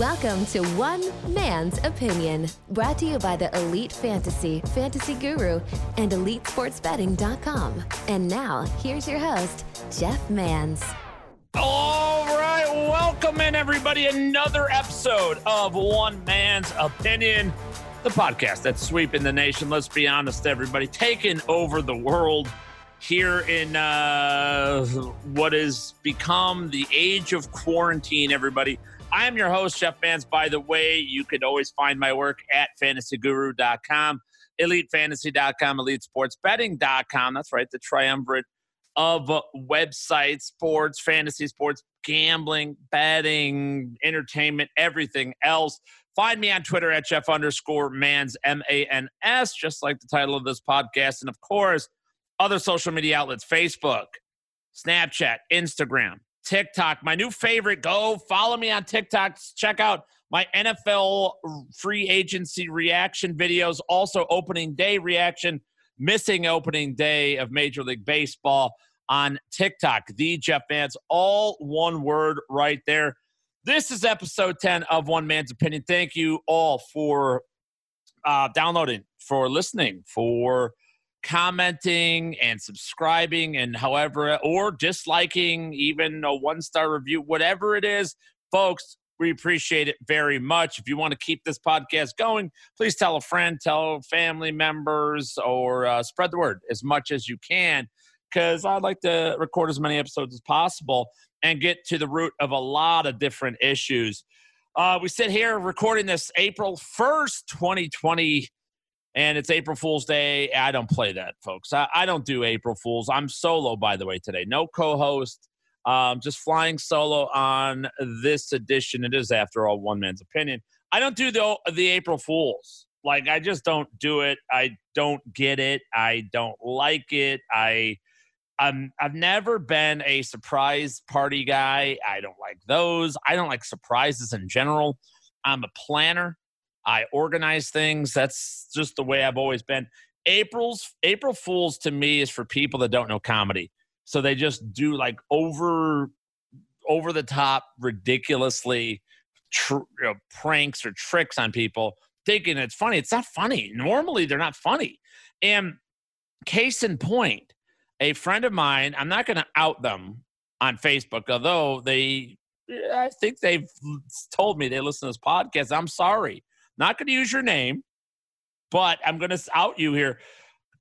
Welcome to One Man's Opinion, brought to you by the Elite Fantasy, Fantasy Guru, and EliteSportsBetting.com. And now, here's your host, Jeff Mans. All right, welcome in, everybody. Another episode of One Man's Opinion, the podcast that's sweeping the nation. Let's be honest, everybody, taking over the world here in uh, what has become the age of quarantine, everybody. I am your host, Jeff Mans. By the way, you could always find my work at fantasyguru.com, elitefantasy.com, elitesportsbetting.com. That's right, the triumvirate of websites, sports, fantasy sports, gambling, betting, entertainment, everything else. Find me on Twitter at Jeff underscore Mans, M A N S, just like the title of this podcast. And of course, other social media outlets Facebook, Snapchat, Instagram, TikTok. My new favorite. Go follow me on TikTok. Check out my NFL free agency reaction videos. Also, opening day reaction, missing opening day of Major League Baseball on TikTok. The Jeff Mans, all one word right there. This is episode 10 of One Man's Opinion. Thank you all for uh, downloading, for listening, for commenting and subscribing and however or disliking even a one star review whatever it is. Folks we appreciate it very much. If you want to keep this podcast going please tell a friend tell family members or uh, spread the word as much as you can because i'd like to record as many episodes as possible and get to the root of a lot of different issues. Uh, we sit here recording this april 1st 2020 and it's April Fool's Day. I don't play that, folks. I, I don't do April Fools. I'm solo, by the way, today. No co host, um, just flying solo on this edition. It is, after all, one man's opinion. I don't do the, the April Fools. Like, I just don't do it. I don't get it. I don't like it. I. I'm, I've never been a surprise party guy. I don't like those. I don't like surprises in general. I'm a planner. I organize things. That's just the way I've always been. April's April Fools to me is for people that don't know comedy. So they just do like over over the top, ridiculously tr- you know, pranks or tricks on people, thinking it's funny. It's not funny. Normally they're not funny. And case in point, a friend of mine, I'm not going to out them on Facebook, although they, I think they've told me they listen to this podcast. I'm sorry. Not going to use your name, but I'm going to out you here.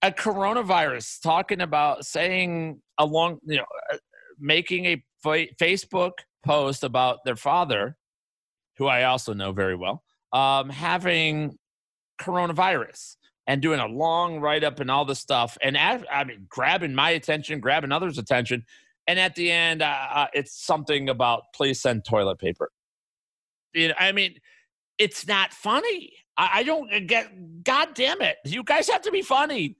A coronavirus talking about saying along, you know, uh, making a Facebook post about their father, who I also know very well, um, having coronavirus and doing a long write up and all this stuff, and I mean, grabbing my attention, grabbing others' attention, and at the end, uh, uh, it's something about please send toilet paper. You know, I mean, it's not funny. I, I don't uh, get. God damn it! You guys have to be funny.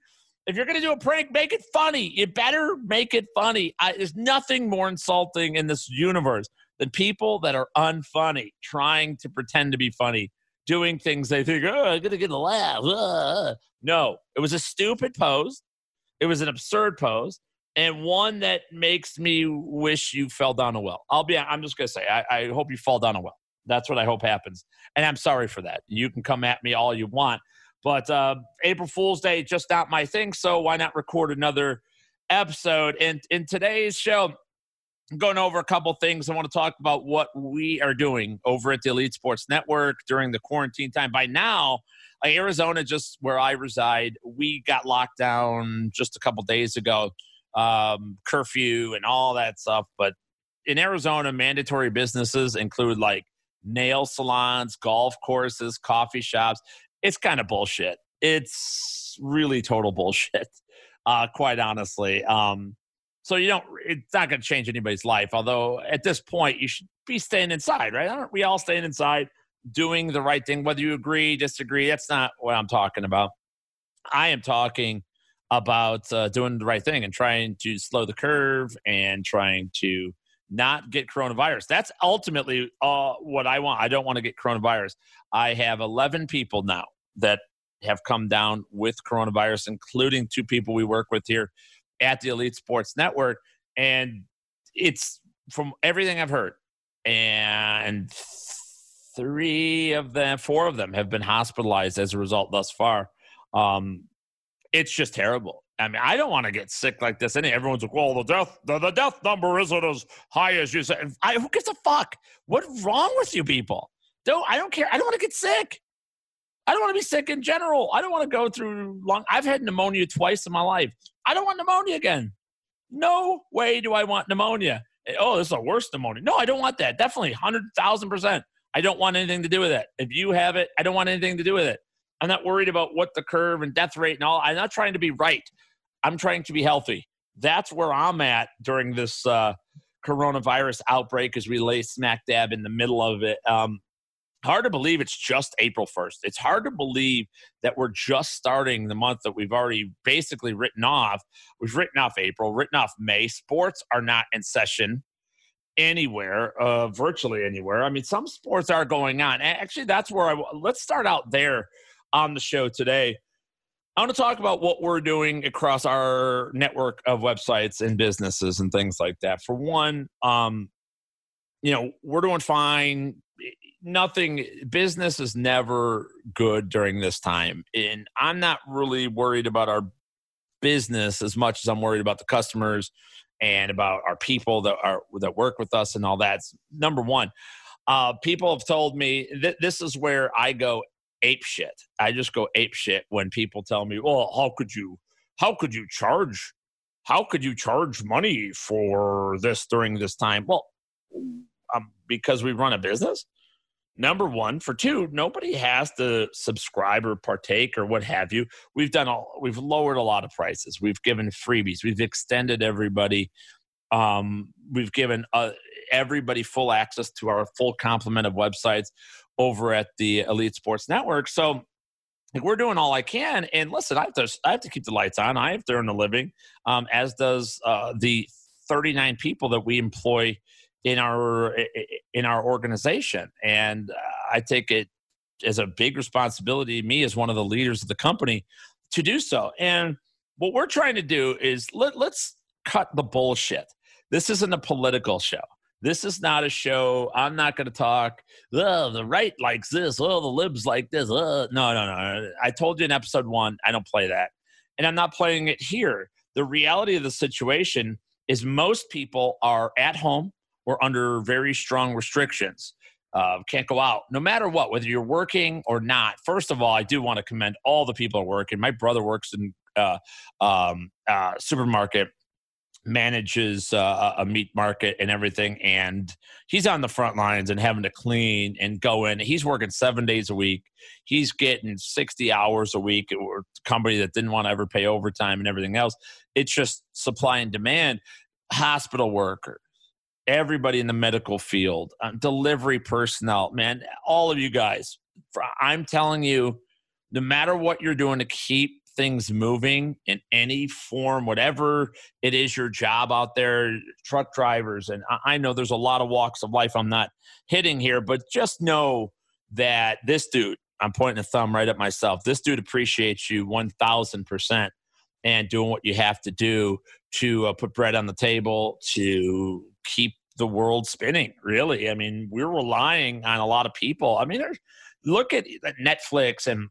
If you're to do a prank, make it funny. You better make it funny. I, there's nothing more insulting in this universe than people that are unfunny, trying to pretend to be funny, doing things they think, oh, I'm to get a laugh. Uh. No, it was a stupid pose. It was an absurd pose and one that makes me wish you fell down a well. I'll be, I'm just to say, I, I hope you fall down a well. That's what I hope happens. And I'm sorry for that. You can come at me all you want. But uh, April Fool's Day, just not my thing. So why not record another episode? And in today's show, I'm going over a couple things. I want to talk about what we are doing over at the Elite Sports Network during the quarantine time. By now, Arizona, just where I reside, we got locked down just a couple days ago, um, curfew and all that stuff. But in Arizona, mandatory businesses include like nail salons, golf courses, coffee shops. It's kind of bullshit. It's really total bullshit, uh, quite honestly. Um, so you don't. It's not going to change anybody's life. Although at this point, you should be staying inside, right? Aren't we all staying inside, doing the right thing? Whether you agree, disagree, that's not what I'm talking about. I am talking about uh, doing the right thing and trying to slow the curve and trying to not get coronavirus. That's ultimately uh, what I want. I don't want to get coronavirus. I have 11 people now that have come down with coronavirus, including two people we work with here at the Elite Sports Network. And it's from everything I've heard, and three of them, four of them have been hospitalized as a result thus far. Um, it's just terrible. I mean, I don't want to get sick like this. And everyone's like, "Well, the death the, the death number isn't as high as you said." I, who gives a fuck? What's wrong with you people? Don't I don't care. I don't want to get sick. I don't want to be sick in general. I don't want to go through long. I've had pneumonia twice in my life. I don't want pneumonia again. No way do I want pneumonia. Eh, oh, this is a worse pneumonia. No, I don't want that. Definitely, hundred thousand percent. I don't want anything to do with it. If you have it, I don't want anything to do with it. I'm not worried about what the curve and death rate and all. I'm not trying to be right. I'm trying to be healthy. That's where I'm at during this uh, coronavirus outbreak as we lay smack dab in the middle of it. Um, hard to believe it's just April 1st. It's hard to believe that we're just starting the month that we've already basically written off. We've written off April, written off May. Sports are not in session anywhere, uh, virtually anywhere. I mean, some sports are going on. Actually, that's where I let's start out there on the show today. I want to talk about what we're doing across our network of websites and businesses and things like that. For one, um, you know, we're doing fine. Nothing, business is never good during this time. And I'm not really worried about our business as much as I'm worried about the customers and about our people that are that work with us and all that. Number one, uh, people have told me that this is where I go ape shit. I just go ape shit when people tell me, "Well, how could you? How could you charge? How could you charge money for this during this time?" Well, um, because we run a business. Number one, for two, nobody has to subscribe or partake or what have you. We've done all. We've lowered a lot of prices. We've given freebies. We've extended everybody. Um, we've given uh, everybody full access to our full complement of websites over at the Elite Sports Network. So like, we're doing all I can. And listen, I have to I have to keep the lights on. I have to earn a living, um, as does uh, the 39 people that we employ in our in our organization. And uh, I take it as a big responsibility, me as one of the leaders of the company, to do so. And what we're trying to do is let, let's cut the bullshit. This isn't a political show. This is not a show. I'm not going to talk. The right likes this. Oh, the libs like this. No, no, no. I told you in episode one, I don't play that. And I'm not playing it here. The reality of the situation is most people are at home or under very strong restrictions. Uh, can't go out no matter what, whether you're working or not. First of all, I do want to commend all the people working. My brother works in uh, um, uh, supermarket manages uh, a meat market and everything and he's on the front lines and having to clean and go in. He's working seven days a week. He's getting 60 hours a week or company that didn't want to ever pay overtime and everything else. It's just supply and demand. Hospital workers everybody in the medical field uh, delivery personnel man all of you guys. I'm telling you no matter what you're doing to keep things moving in any form, whatever it is your job out there, truck drivers. And I know there's a lot of walks of life I'm not hitting here, but just know that this dude, I'm pointing a thumb right at myself, this dude appreciates you 1000% and doing what you have to do to uh, put bread on the table, to keep the world spinning, really. I mean, we're relying on a lot of people. I mean, look at Netflix and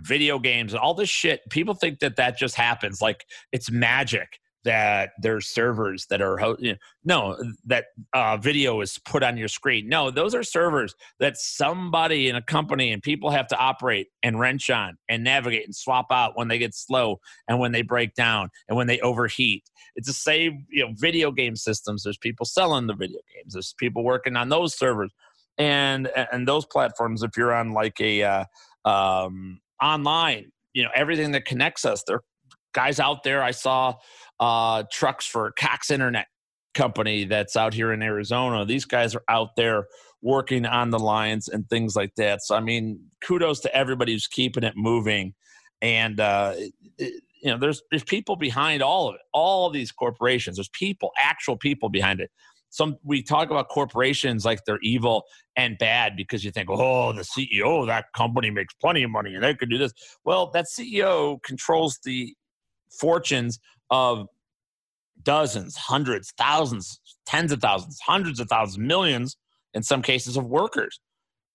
video games and all this shit people think that that just happens like it's magic that there's servers that are you know, no that uh, video is put on your screen. No those are servers that somebody in a company and people have to operate and wrench on and navigate and swap out when they get slow and when they break down and when they overheat. It's the same you know video game systems. There's people selling the video games. There's people working on those servers. And and those platforms if you're on like a uh, um, online, you know, everything that connects us. There are guys out there. I saw uh, trucks for Cox Internet company that's out here in Arizona. These guys are out there working on the lines and things like that. So I mean, kudos to everybody who's keeping it moving. And uh, it, you know, there's there's people behind all of it. All of these corporations. There's people, actual people behind it some we talk about corporations like they're evil and bad because you think, oh, the CEO that company makes plenty of money and they could do this. Well, that CEO controls the fortunes of dozens, hundreds, thousands, tens of thousands, hundreds of thousands, millions in some cases of workers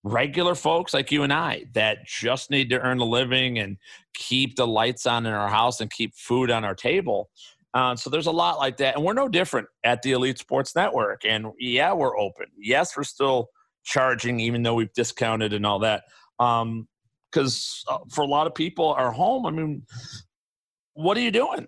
regular folks like you and I that just need to earn a living and keep the lights on in our house and keep food on our table. Uh, so there's a lot like that. And we're no different at the Elite Sports Network. And yeah, we're open. Yes, we're still charging, even though we've discounted and all that. Because um, uh, for a lot of people our home, I mean, what are you doing?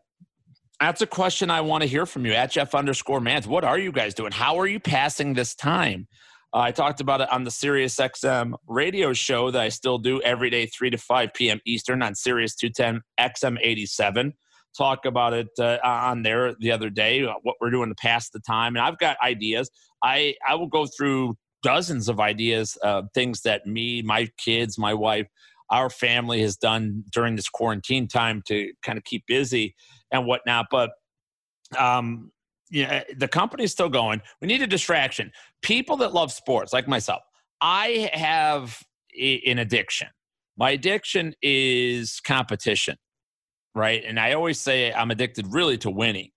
That's a question I want to hear from you at Jeff underscore Mans. What are you guys doing? How are you passing this time? Uh, I talked about it on the Sirius XM radio show that I still do every day, 3 to 5 p.m. Eastern on Sirius 210 XM 87. Talk about it uh, on there the other day, uh, what we're doing to pass the time. And I've got ideas. I, I will go through dozens of ideas, uh, things that me, my kids, my wife, our family has done during this quarantine time to kind of keep busy and whatnot. But um, yeah, the company's still going. We need a distraction. People that love sports, like myself, I have an addiction. My addiction is competition, right? And I always say I'm addicted really to winning.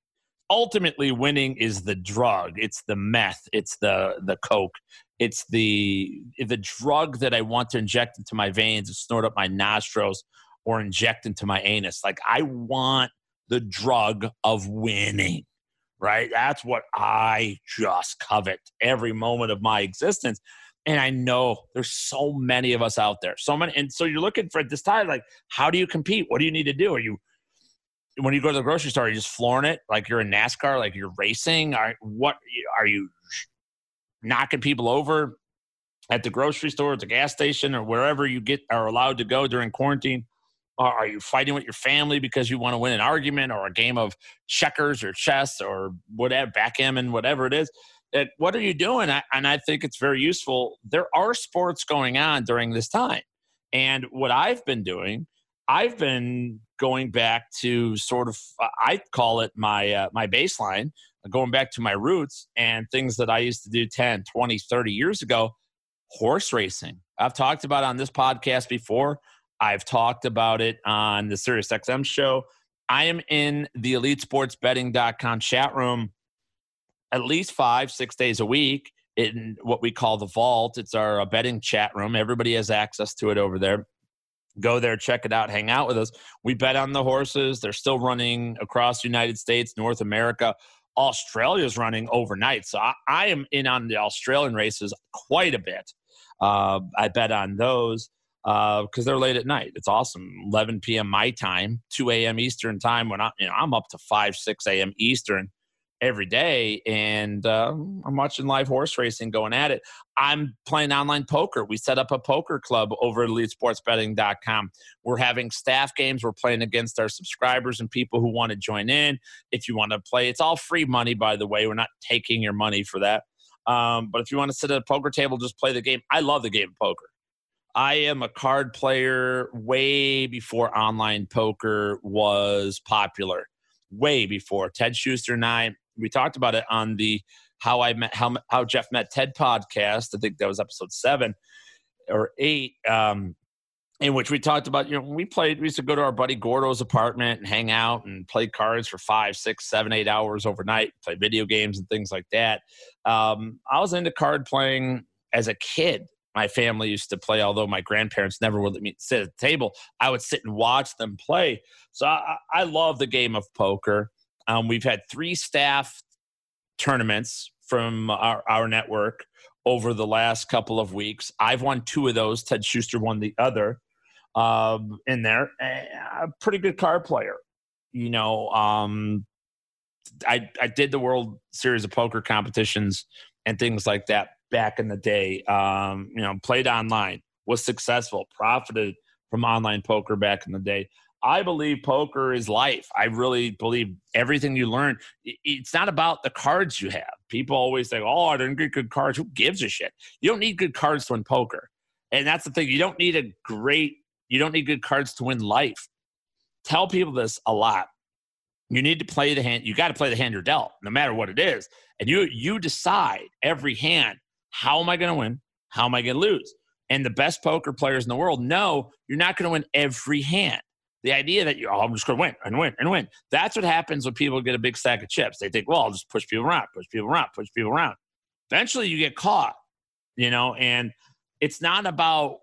Ultimately, winning is the drug. It's the meth. It's the the coke. It's the the drug that I want to inject into my veins, and snort up my nostrils, or inject into my anus. Like I want the drug of winning right? That's what I just covet every moment of my existence. And I know there's so many of us out there, so many. And so you're looking for at this time, like, how do you compete? What do you need to do? Are you, when you go to the grocery store, you just flooring it like you're in NASCAR, like you're racing? Are what are you knocking people over at the grocery store, at the gas station, or wherever you get are allowed to go during quarantine? Are you fighting with your family because you want to win an argument or a game of checkers or chess or whatever, backgammon, whatever it is? That what are you doing? and I think it's very useful. There are sports going on during this time. And what I've been doing, I've been going back to sort of, I call it my, uh, my baseline, going back to my roots and things that I used to do 10, 20, 30 years ago horse racing. I've talked about on this podcast before I've talked about it on the SiriusXM show. I am in the elitesportsbetting.com chat room at least five, six days a week in what we call the vault. It's our uh, betting chat room. Everybody has access to it over there. Go there, check it out, hang out with us. We bet on the horses. They're still running across the United States, North America. Australia's running overnight. So I, I am in on the Australian races quite a bit. Uh, I bet on those because uh, they're late at night. It's awesome. 11 p.m. my time, 2 a.m. Eastern time. When I, you know, I'm up to 5, 6 a.m. Eastern every day, and uh, I'm watching live horse racing, going at it. I'm playing online poker. We set up a poker club over at EliteSportsBetting.com. We're having staff games. We're playing against our subscribers and people who want to join in. If you want to play, it's all free money, by the way. We're not taking your money for that. Um, but if you want to sit at a poker table, just play the game. I love the game of poker. I am a card player way before online poker was popular. Way before Ted Schuster and I, we talked about it on the how I met how how Jeff met Ted podcast. I think that was episode seven or eight, um, in which we talked about you know we played. We used to go to our buddy Gordo's apartment and hang out and play cards for five, six, seven, eight hours overnight. Play video games and things like that. Um, I was into card playing as a kid my family used to play, although my grandparents never would let me sit at the table. I would sit and watch them play. So I, I love the game of poker. Um, we've had three staff tournaments from our, our network over the last couple of weeks. I've won two of those. Ted Schuster won the other um, in there. A pretty good card player. You know, um, I, I did the World Series of Poker competitions and things like that back in the day. Um, you know, played online, was successful, profited from online poker back in the day. I believe poker is life. I really believe everything you learn. It's not about the cards you have. People always say, "Oh, I didn't get good cards." Who gives a shit? You don't need good cards to win poker, and that's the thing. You don't need a great. You don't need good cards to win life. Tell people this a lot. You need to play the hand. You got to play the hand you're dealt, no matter what it is, and you you decide every hand how am I going to win? How am I going to lose? And the best poker players in the world know you're not going to win every hand. The idea that you, oh, I'm just going to win and win and win. That's what happens when people get a big stack of chips. They think, well, I'll just push people around, push people around, push people around. Eventually, you get caught, you know, and it's not about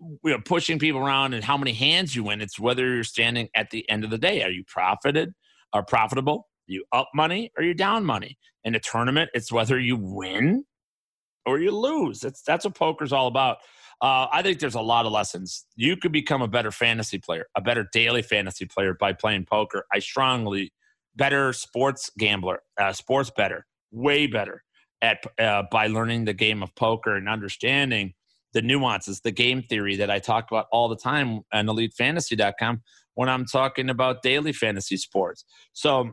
you know pushing people around and how many hands you win. It's whether you're standing at the end of the day. Are you profited? Are profitable? Are you up money or you down money? In a tournament, it's whether you win or you lose. That's that's what poker's all about. Uh, I think there's a lot of lessons. You could become a better fantasy player, a better daily fantasy player by playing poker. I strongly better sports gambler, uh, sports better, way better at uh, by learning the game of poker and understanding the nuances, the game theory that I talk about all the time on EliteFantasy.com when I'm talking about daily fantasy sports. So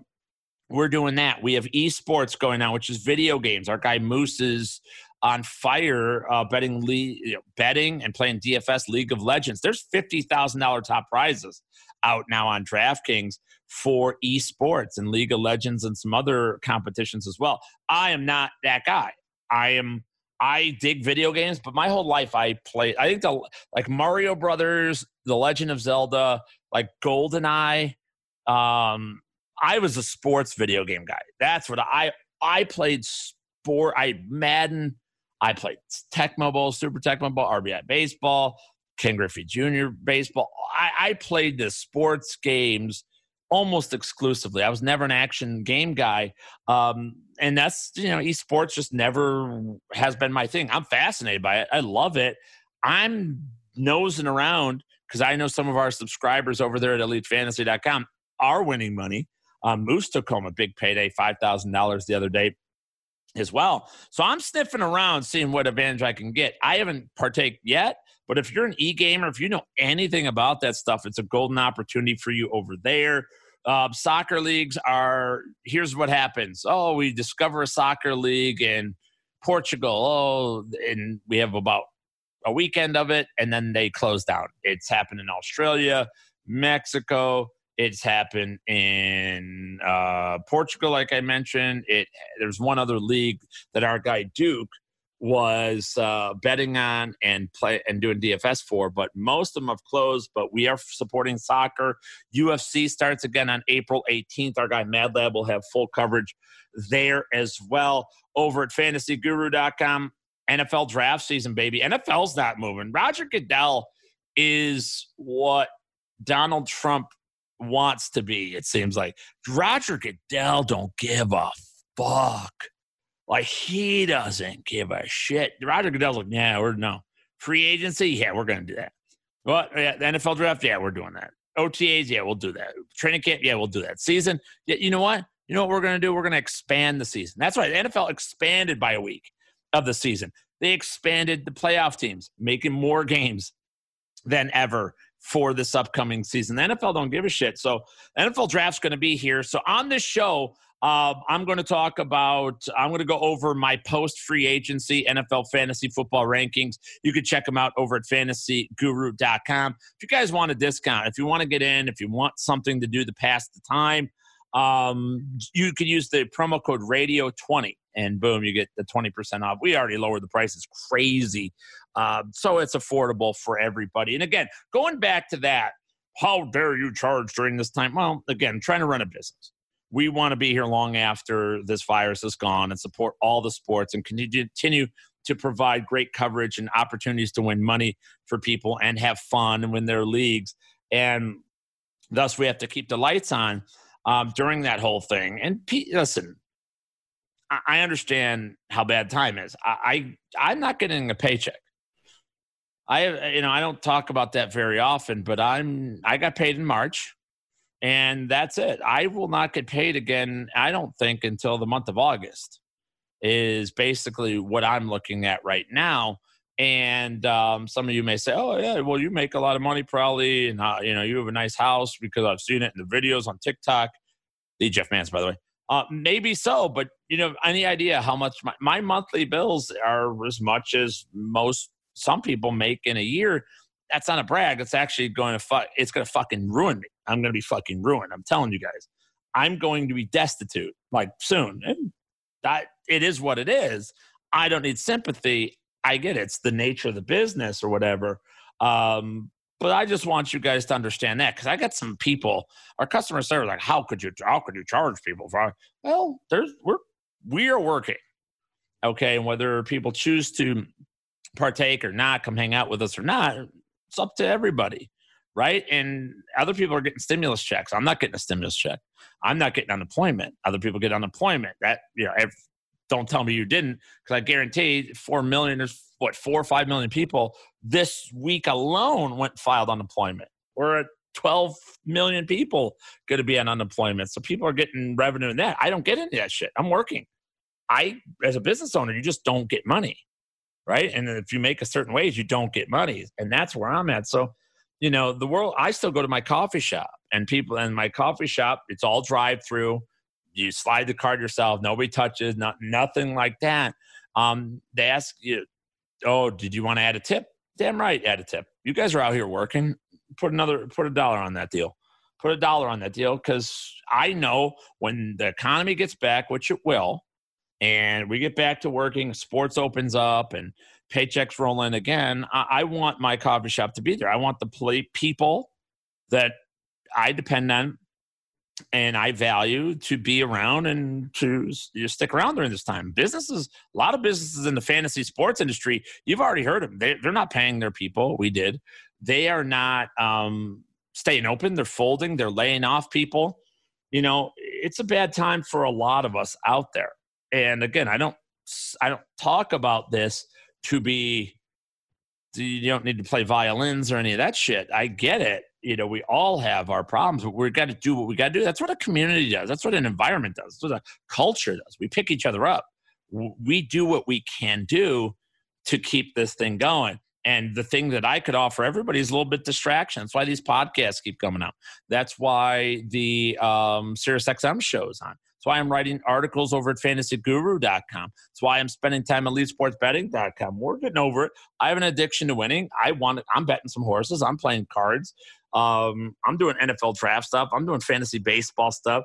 we're doing that. We have esports going on, which is video games. Our guy Moose is on fire uh, betting betting and playing DFS League of Legends. There's fifty thousand dollar top prizes out now on DraftKings for esports and League of Legends and some other competitions as well. I am not that guy. I am. I dig video games, but my whole life I play. I think the like Mario Brothers, The Legend of Zelda, like GoldenEye. Um, I was a sports video game guy. That's what I I played sport. I Madden. I played Tecmo Bowl, Super Tecmo Bowl, RBI baseball, Ken Griffey Jr. baseball. I, I played the sports games almost exclusively. I was never an action game guy. Um, and that's, you know, esports just never has been my thing. I'm fascinated by it. I love it. I'm nosing around because I know some of our subscribers over there at elitefantasy.com are winning money. Um, Moose took home a big payday, $5,000 the other day as well. So I'm sniffing around, seeing what advantage I can get. I haven't partake yet, but if you're an e-gamer, if you know anything about that stuff, it's a golden opportunity for you over there. Uh, soccer leagues are here's what happens. Oh, we discover a soccer league in Portugal. Oh, and we have about a weekend of it, and then they close down. It's happened in Australia, Mexico, it's happened in uh, Portugal, like I mentioned. It there's one other league that our guy Duke was uh, betting on and play and doing DFS for, but most of them have closed. But we are supporting soccer. UFC starts again on April 18th. Our guy Mad Lab will have full coverage there as well. Over at FantasyGuru.com, NFL draft season, baby. NFL's not moving. Roger Goodell is what Donald Trump wants to be. It seems like Roger Goodell don't give a fuck. Like he doesn't give a shit. Roger Goodell's like, yeah, we're no free agency. Yeah, we're gonna do that. Well, yeah, the NFL draft. Yeah, we're doing that. OTAs. Yeah, we'll do that. Training camp. Yeah, we'll do that. Season. Yeah, you know what? You know what we're gonna do? We're gonna expand the season. That's right. The NFL expanded by a week of the season. They expanded the playoff teams, making more games than ever for this upcoming season. The NFL don't give a shit. So NFL draft's going to be here. So on this show, uh, I'm going to talk about, I'm going to go over my post free agency NFL fantasy football rankings. You can check them out over at fantasyguru.com. If you guys want a discount, if you want to get in, if you want something to do to pass the time, um, you could use the promo code radio20 and boom, you get the 20% off. We already lowered the price. It's crazy uh, so it's affordable for everybody. And again, going back to that, how dare you charge during this time? Well, again, trying to run a business. We want to be here long after this virus is gone and support all the sports and continue to provide great coverage and opportunities to win money for people and have fun and win their leagues. And thus, we have to keep the lights on um, during that whole thing. And listen, I understand how bad time is. I, I I'm not getting a paycheck. I you know I don't talk about that very often, but I'm I got paid in March, and that's it. I will not get paid again. I don't think until the month of August is basically what I'm looking at right now. And um, some of you may say, "Oh yeah, well you make a lot of money probably, and uh, you know you have a nice house because I've seen it in the videos on TikTok." The Jeff Mans, by the way. Uh, maybe so, but you know, any idea how much my, my monthly bills are as much as most some people make in a year, that's not a brag. It's actually going to fuck. It's going to fucking ruin me. I'm going to be fucking ruined. I'm telling you guys. I'm going to be destitute like soon. And that it is what it is. I don't need sympathy. I get it. It's the nature of the business or whatever. Um, But I just want you guys to understand that because I got some people, our customer service, like, how could you, how could you charge people for? Well, there's we're we are working, okay, and whether people choose to partake or not, come hang out with us or not, it's up to everybody, right? And other people are getting stimulus checks. I'm not getting a stimulus check. I'm not getting unemployment. Other people get unemployment. That you know, don't tell me you didn't, because I guarantee four million is what four or five million people this week alone went filed unemployment. We're at 12 million people going to be on unemployment. So people are getting revenue in that. I don't get into that shit. I'm working. I, as a business owner, you just don't get money, right? And if you make a certain wage, you don't get money, and that's where I'm at. So, you know, the world. I still go to my coffee shop, and people in my coffee shop, it's all drive through. You slide the card yourself. Nobody touches. Not nothing like that. Um, they ask you, "Oh, did you want to add a tip?" Damn right, add a tip. You guys are out here working. Put another, put a dollar on that deal. Put a dollar on that deal because I know when the economy gets back, which it will, and we get back to working, sports opens up, and paychecks roll in again. I, I want my coffee shop to be there. I want the people that I depend on and I value to be around and to you stick around during this time. Businesses, a lot of businesses in the fantasy sports industry, you've already heard them. They, they're not paying their people. We did. They are not um, staying open. They're folding. They're laying off people. You know, it's a bad time for a lot of us out there. And again, I don't, I don't talk about this to be. You don't need to play violins or any of that shit. I get it you know, we all have our problems, but we've got to do what we got to do. That's what a community does. That's what an environment does. That's what a culture does. We pick each other up. We do what we can do to keep this thing going. And the thing that I could offer everybody is a little bit distraction. That's why these podcasts keep coming out. That's why the um, SiriusXM show is on. That's why I'm writing articles over at fantasyguru.com. That's why I'm spending time at elitesportsbetting.com. We're getting over it. I have an addiction to winning. I want. it. I'm betting some horses. I'm playing cards. Um, I'm doing NFL draft stuff. I'm doing fantasy baseball stuff.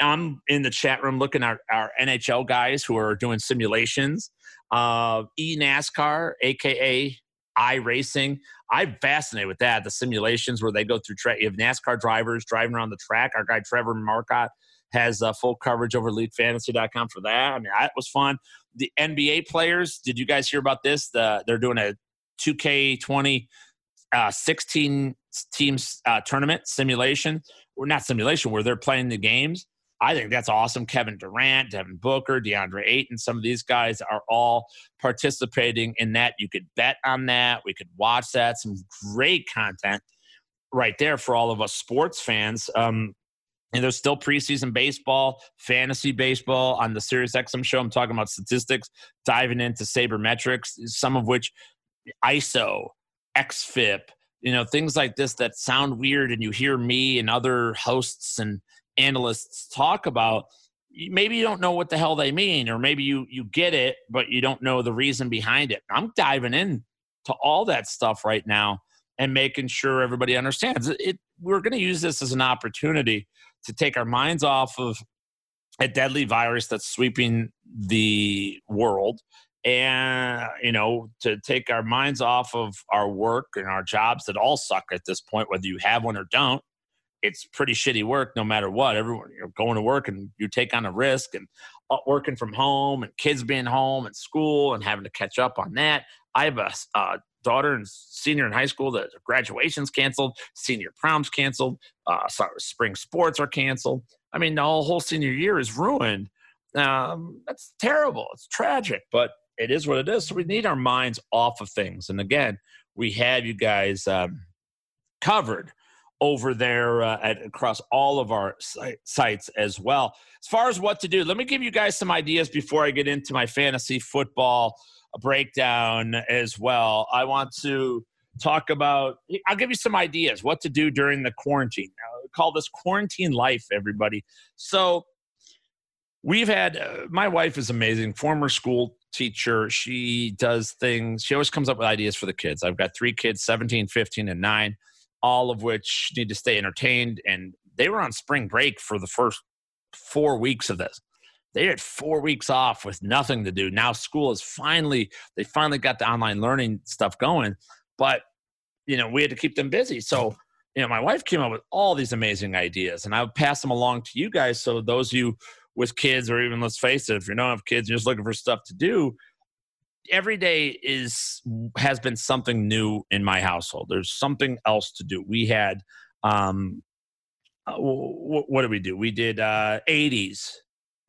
I'm in the chat room looking at our NHL guys who are doing simulations. Uh, e NASCAR, aka iRacing. I'm fascinated with that. The simulations where they go through. You have NASCAR drivers driving around the track. Our guy Trevor Marcotte has uh, full coverage over EliteFantasy.com for that. I mean, that was fun. The NBA players. Did you guys hear about this? The, they're doing a 2K20 uh, 16 teams uh, tournament simulation, or not simulation, where they're playing the games. I think that's awesome. Kevin Durant, Devin Booker, DeAndre Ayton, some of these guys are all participating in that. You could bet on that. We could watch that. Some great content right there for all of us sports fans. Um, and there's still preseason baseball, fantasy baseball on the Sirius XM show. I'm talking about statistics, diving into sabermetrics, some of which ISO, XFIP, you know, things like this that sound weird and you hear me and other hosts and analysts talk about. Maybe you don't know what the hell they mean or maybe you you get it but you don't know the reason behind it. I'm diving in to all that stuff right now and making sure everybody understands. It we're going to use this as an opportunity to take our minds off of a deadly virus that's sweeping the world and you know to take our minds off of our work and our jobs that all suck at this point whether you have one or don't. It's pretty shitty work no matter what. Everyone you're going to work and you take on a risk and uh, working from home and kids being home and school and having to catch up on that. I have a uh, daughter and senior in high school that graduation's canceled senior prom's canceled uh, spring sports are canceled i mean the whole, whole senior year is ruined um, that's terrible it's tragic but it is what it is. So we need our minds off of things. And again, we have you guys um, covered over there uh, at across all of our sites as well. As far as what to do, let me give you guys some ideas before I get into my fantasy football breakdown as well. I want to talk about I'll give you some ideas what to do during the quarantine. Call this quarantine life everybody. So we've had uh, my wife is amazing, former school teacher. She does things, she always comes up with ideas for the kids. I've got three kids 17, 15, and nine, all of which need to stay entertained. And they were on spring break for the first four weeks of this. They had four weeks off with nothing to do. Now school is finally, they finally got the online learning stuff going. But you know, we had to keep them busy. So, you know, my wife came up with all these amazing ideas, and I would pass them along to you guys. So those of you with kids, or even let's face it, if you don't have kids, you're just looking for stuff to do. Every day is has been something new in my household. There's something else to do. We had, um, uh, what did we do? We did uh, 80s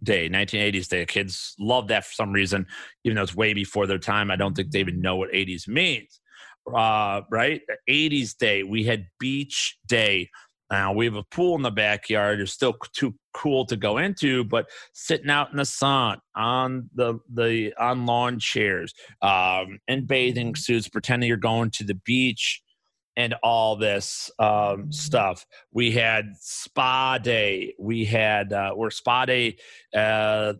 day, 1980s day. Kids love that for some reason, even though it's way before their time. I don't think they even know what 80s means. Uh, right? 80s day, we had beach day. Now we have a pool in the backyard. There's still too cool to go into, but sitting out in the sun on the the on lawn chairs, um, in bathing suits, pretending you're going to the beach and all this um, stuff. We had spa day. We had uh, we're spa day. Uh,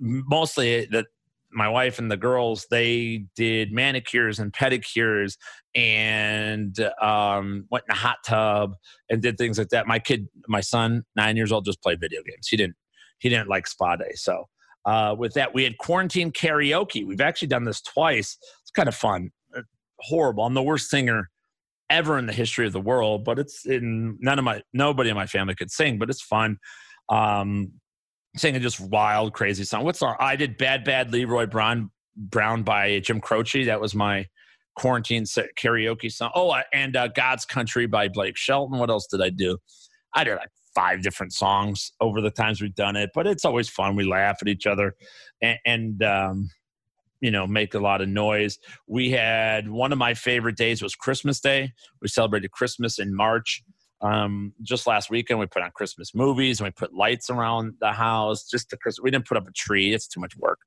mostly that my wife and the girls they did manicures and pedicures and um, went in a hot tub and did things like that. My kid, my son, nine years old, just played video games. He didn't he didn't like spa day. So uh, with that, we had quarantine karaoke. We've actually done this twice. It's kind of fun. Uh, horrible. I'm the worst singer ever in the history of the world, but it's in none of my nobody in my family could sing, but it's fun. Um singing just wild, crazy song. What song? I did Bad Bad Leroy Brown Brown by Jim Croce. That was my quarantine karaoke song. Oh, and uh, God's Country by Blake Shelton. What else did I do? I did like five different songs over the times we've done it, but it's always fun. We laugh at each other, and, and um, you know make a lot of noise we had one of my favorite days was christmas day we celebrated christmas in march um, just last weekend we put on christmas movies and we put lights around the house just to we didn't put up a tree. It's too much work.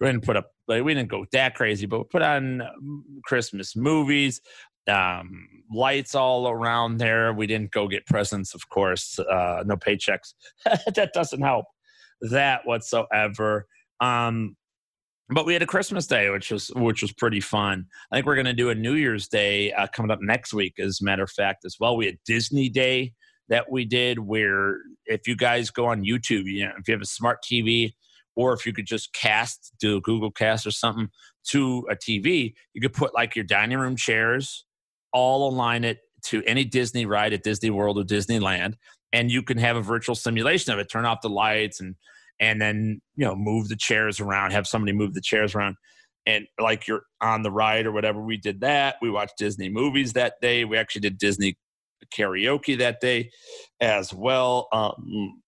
We didn't put up like, we didn't go that crazy but we put on um, christmas movies um, lights all around there. We didn't go get presents of course uh, no paychecks. That doesn't help that whatsoever. Um, but we had a Christmas Day, which was which was pretty fun. I think we're going to do a New Year's Day uh, coming up next week, as a matter of fact, as well. We had Disney Day that we did, where if you guys go on YouTube, you know, if you have a smart TV, or if you could just cast, do a Google Cast or something to a TV, you could put like your dining room chairs, all align it to any Disney ride at Disney World or Disneyland, and you can have a virtual simulation of it. Turn off the lights and and then you know move the chairs around have somebody move the chairs around. And like you're on the ride or whatever we did that. We watched disney movies that day. We actually did disney karaoke that day as well. Um,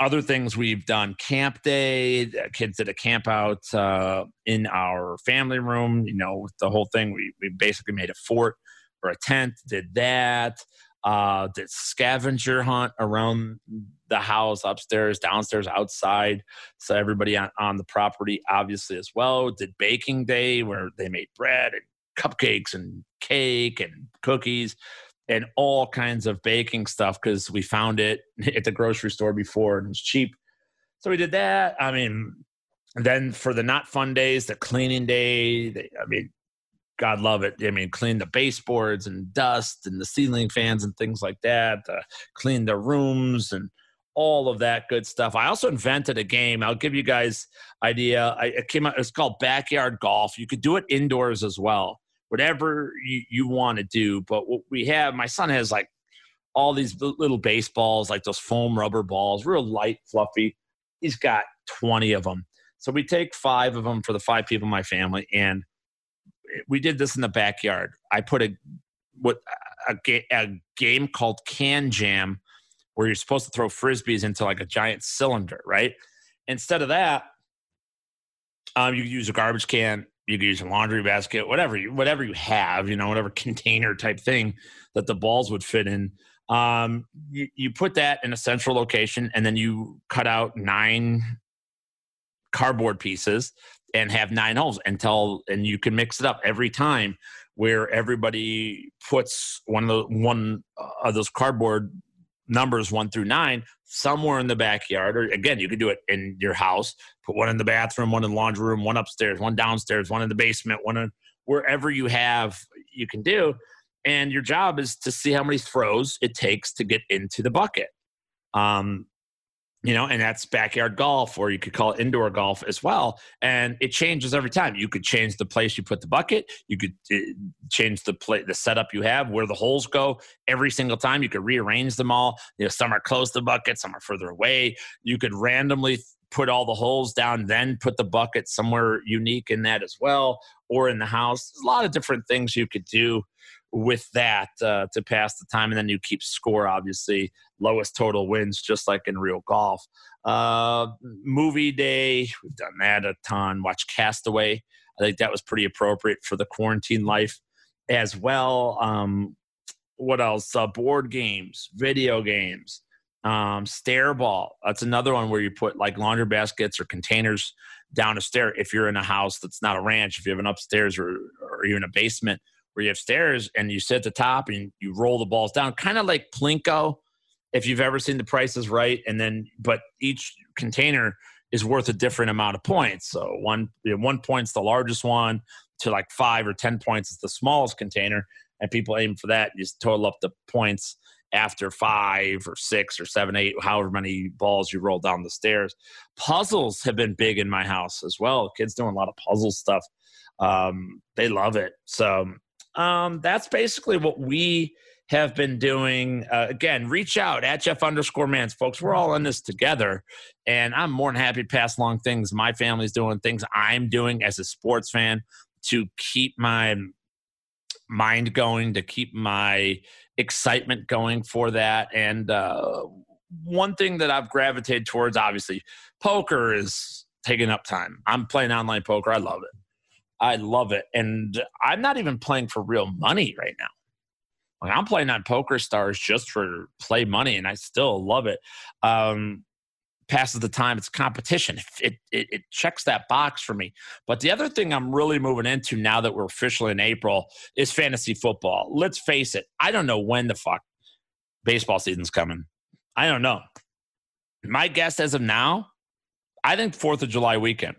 other things we've done camp day. Kids did a camp out uh, in our family room you know with the whole thing. We, we basically made a fort or a tent did that uh, did scavenger hunt around the house, upstairs, downstairs, outside. So everybody on, on the property, obviously, as well. Did baking day where they made bread and cupcakes and cake and cookies and all kinds of baking stuff because we found it at the grocery store before and it was cheap. So we did that. I mean, then for the not fun days, the cleaning day, I mean, God love it. I mean, clean the baseboards and dust and the ceiling fans and things like that. Uh, clean the rooms and all of that good stuff. I also invented a game. I'll give you guys idea. I, it came out. It's called backyard golf. You could do it indoors as well. Whatever you, you want to do. But what we have, my son has like all these little baseballs, like those foam rubber balls, real light, fluffy. He's got 20 of them. So we take five of them for the five people in my family, and we did this in the backyard. I put a what a, a game called KanJam, where you're supposed to throw frisbees into like a giant cylinder, right? Instead of that, um, you use a garbage can, you can use a laundry basket, whatever you whatever you have, you know, whatever container type thing that the balls would fit in. Um, you, you put that in a central location, and then you cut out nine cardboard pieces and have nine holes until and you can mix it up every time where everybody puts one of the one of those cardboard numbers one through nine somewhere in the backyard or again you could do it in your house put one in the bathroom one in the laundry room one upstairs one downstairs one in the basement one in wherever you have you can do. And your job is to see how many throws it takes to get into the bucket. Um, you know, and that's backyard golf, or you could call it indoor golf as well. And it changes every time. You could change the place you put the bucket. You could uh, change the play, the setup you have, where the holes go every single time. You could rearrange them all. You know, some are close to the bucket, some are further away. You could randomly put all the holes down, then put the bucket somewhere unique in that as well, or in the house. There's a lot of different things you could do with that uh, to pass the time, and then you keep score. Obviously, lowest total wins, just like in real golf. Uh, movie day, we've done that a ton. Watch Castaway. I think that was pretty appropriate for the quarantine life as well. Um, what else? Uh, board games, video games, um, stair ball. That's another one where you put like laundry baskets or containers down a stair. If you're in a house that's not a ranch, if you have an upstairs or, or you're in a basement, where you have stairs and you sit at the top and you roll the balls down, kind of like Plinko, if you've ever seen the prices right. And then, but each container is worth a different amount of points. So one, you know, one point's the largest one to like five or 10 points is the smallest container. And people aim for that. You just total up the points after five or six or seven, eight, however many balls you roll down the stairs. Puzzles have been big in my house as well. Kids doing a lot of puzzle stuff. Um, they love it. So um, that's basically what we have been doing. Uh, again, reach out at Jeff underscore mans, folks. We're all in this together, and I'm more than happy to pass along things my family's doing, things I'm doing as a sports fan to keep my mind going, to keep my excitement going for that. And uh, one thing that I've gravitated towards, obviously, poker is taking up time. I'm playing online poker. I love it. I love it. And I'm not even playing for real money right now. Like I'm playing on Poker Stars just for play money, and I still love it. Um, passes the time. It's competition. It, it, it checks that box for me. But the other thing I'm really moving into now that we're officially in April is fantasy football. Let's face it. I don't know when the fuck baseball season's coming. I don't know. My guess as of now, I think Fourth of July weekend.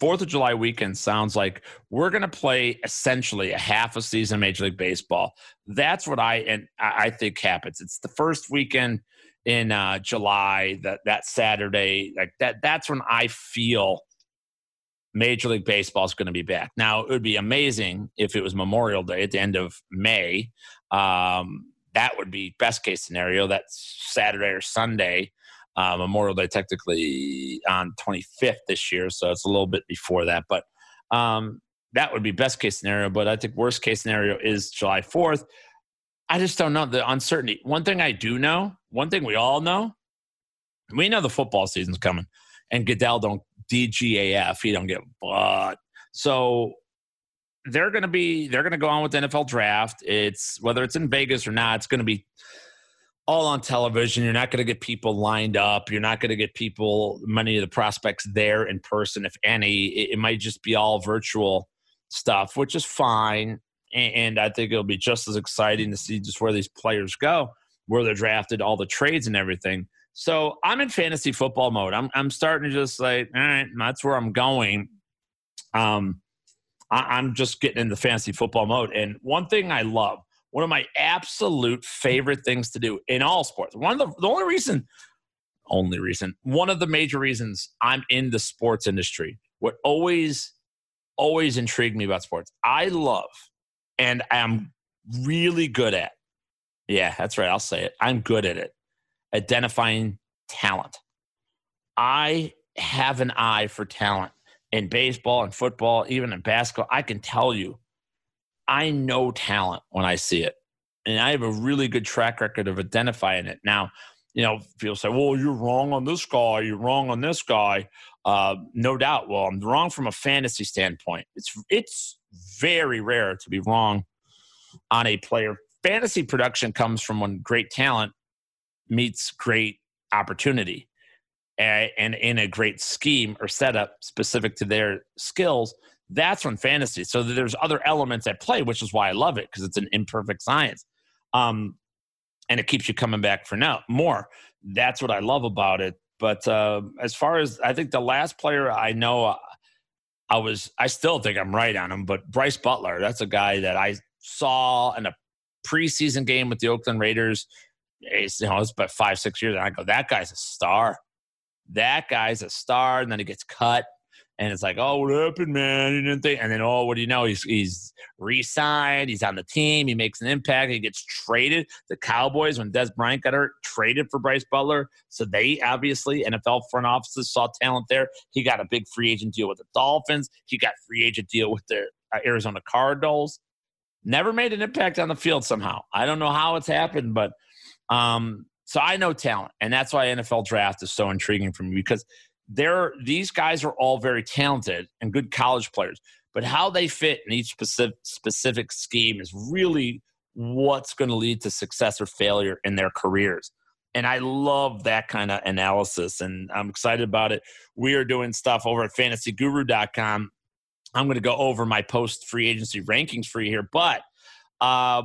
Fourth of July weekend sounds like we're going to play essentially a half a season of Major League Baseball. That's what I and I think happens. It's the first weekend in uh, July that that Saturday like that. That's when I feel Major League Baseball is going to be back. Now it would be amazing if it was Memorial Day at the end of May. Um, that would be best case scenario. That's Saturday or Sunday uh, Memorial Day technically on 25th this year, so it's a little bit before that. But um, that would be best case scenario. But I think worst case scenario is July 4th. I just don't know the uncertainty. One thing I do know, one thing we all know, we know the football season's coming, and Goodell don't DGAF. He don't get but so they're going to be they're going to go on with the NFL draft. It's whether it's in Vegas or not, it's going to be all on television. You're not going to get people lined up. You're not going to get people, many of the prospects there in person, if any. It, it might just be all virtual stuff, which is fine. And, and, I think it'll be just as exciting to see just where these players go, where they're drafted, all the trades and everything. So I'm in fantasy football mode. I'm, I'm starting to just like, all right, that's where I'm going. Um, I, I'm just getting into fantasy football mode. And one thing I love, one of my absolute favorite things to do in all sports. One of the, the only reason, only reason, one of the major reasons I'm in the sports industry, what always, always intrigued me about sports, I love and I'm really good at, yeah, that's right, I'll say it. I'm good at it, identifying talent. I have an eye for talent in baseball and football, even in basketball. I can tell you I know talent when I see it. And I have a really good track record of identifying it. Now, you know, people say, well, you're wrong on this guy, you're wrong on this guy. Uh, no doubt. Well, I'm wrong from a fantasy standpoint. It's it's very rare to be wrong on a player. Fantasy production comes from when great talent meets great opportunity and in a great scheme or setup specific to their skills that's when fantasy. So there's other elements at play, which is why I love it because it's an imperfect science, um, and it keeps you coming back for now more. That's what I love about it. But uh, as far as I think the last player I know, uh, I was I still think I'm right on him. But Brice Butler, that's a guy that I saw in a preseason game with the Oakland Raiders it's, you know, it's about five, six years. And I go, that guy's a star. That guy's a star. And then he gets cut. And it's like, oh, what happened, man? You didn't think. And then, oh, what do you know? He's he's re-signed. He's on the team. He makes an impact. He gets traded. The Cowboys, when Dez Bryant got hurt, traded for Brice Butler. So they obviously NFL front offices saw talent there. He got a big free agent deal with the Dolphins. He got free agent deal with the uh, Arizona Cardinals. Never made an impact on the field somehow. I don't know how it's happened, but um, so I know talent, and that's why NFL draft is so intriguing for me because they're these guys are all very talented and good college players, but how they fit in each specific specific scheme is really what's going to lead to success or failure in their careers. And I love that kind of analysis, and I'm excited about it. We are doing stuff over at fantasyguru.com. I'm going to go over my post free agency rankings for you here, but uh,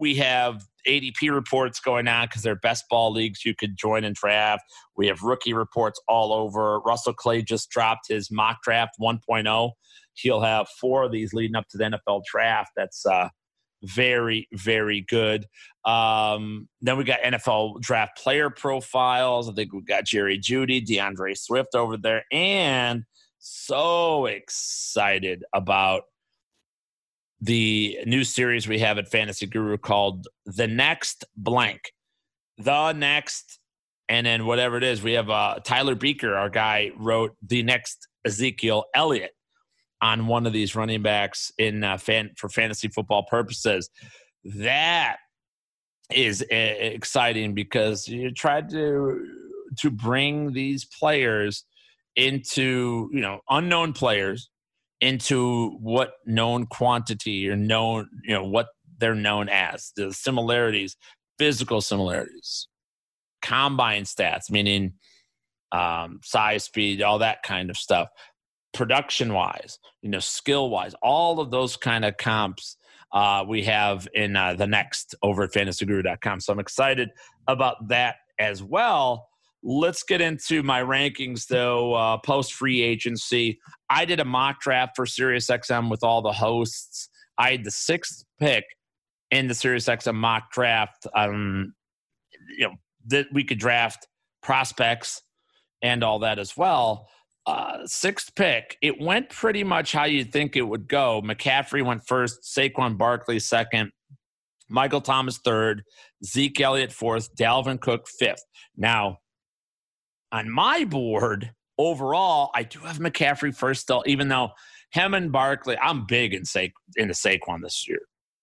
we have ADP reports going on because they're best ball leagues you could join and draft. We have rookie reports all over. Russell Clay just dropped his mock draft 1.0. He'll have four of these leading up to the NFL draft. That's uh, very, very good. Um, then we got NFL draft player profiles. I think we got Jerry Jeudy, D'Andre Swift over there, and so excited about the new series we have at Fantasy Guru called The Next Blank. The Next, and then whatever it is, we have uh, Tyler Beaker, our guy, wrote The Next Ezekiel Elliott on one of these running backs in uh, fan for fantasy football purposes. That is uh, exciting because you tried to to bring these players into you know unknown players into what known quantity or known, you know, what they're known as, the similarities, physical similarities, combine stats, meaning um, size, speed, all that kind of stuff, production wise, you know, skill wise, all of those kind of comps uh, we have in uh, the next over at fantasyguru.com. So I'm excited about that as well. Let's get into my rankings, though. Uh, Post free agency, I did a mock draft for SiriusXM with all the hosts. I had the sixth pick in the SiriusXM mock draft. Um, you know that we could draft prospects and all that as well. Uh, sixth pick, it went pretty much how you'd think it would go. McCaffrey went first, Saquon Barkley second, Michael Thomas third, Zeke Elliott fourth, Dalvin Cook fifth. Now, on my board overall, I do have McCaffrey first though, even though him and Barkley, I'm big in Sa- into Saquon this year.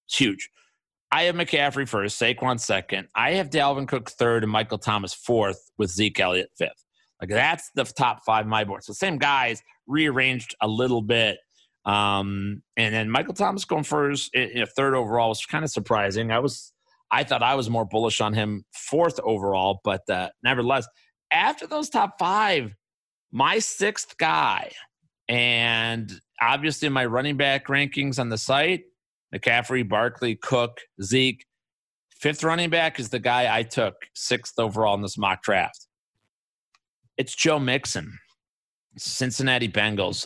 It's huge. I have McCaffrey first, Saquon second. I have Dalvin Cook third and Michael Thomas fourth with Zeke Elliott fifth. Like that's the top five my board. So same guys rearranged a little bit. Um, and then Michael Thomas going first, in, third overall was kind of surprising. I was, I thought I was more bullish on him fourth overall, but uh, nevertheless, after those top five, my sixth guy, and obviously my running back rankings on the site McCaffrey, Barkley, Cook, Zeke. Fifth running back is the guy I took sixth overall in this mock draft. It's Joe Mixon, Cincinnati Bengals.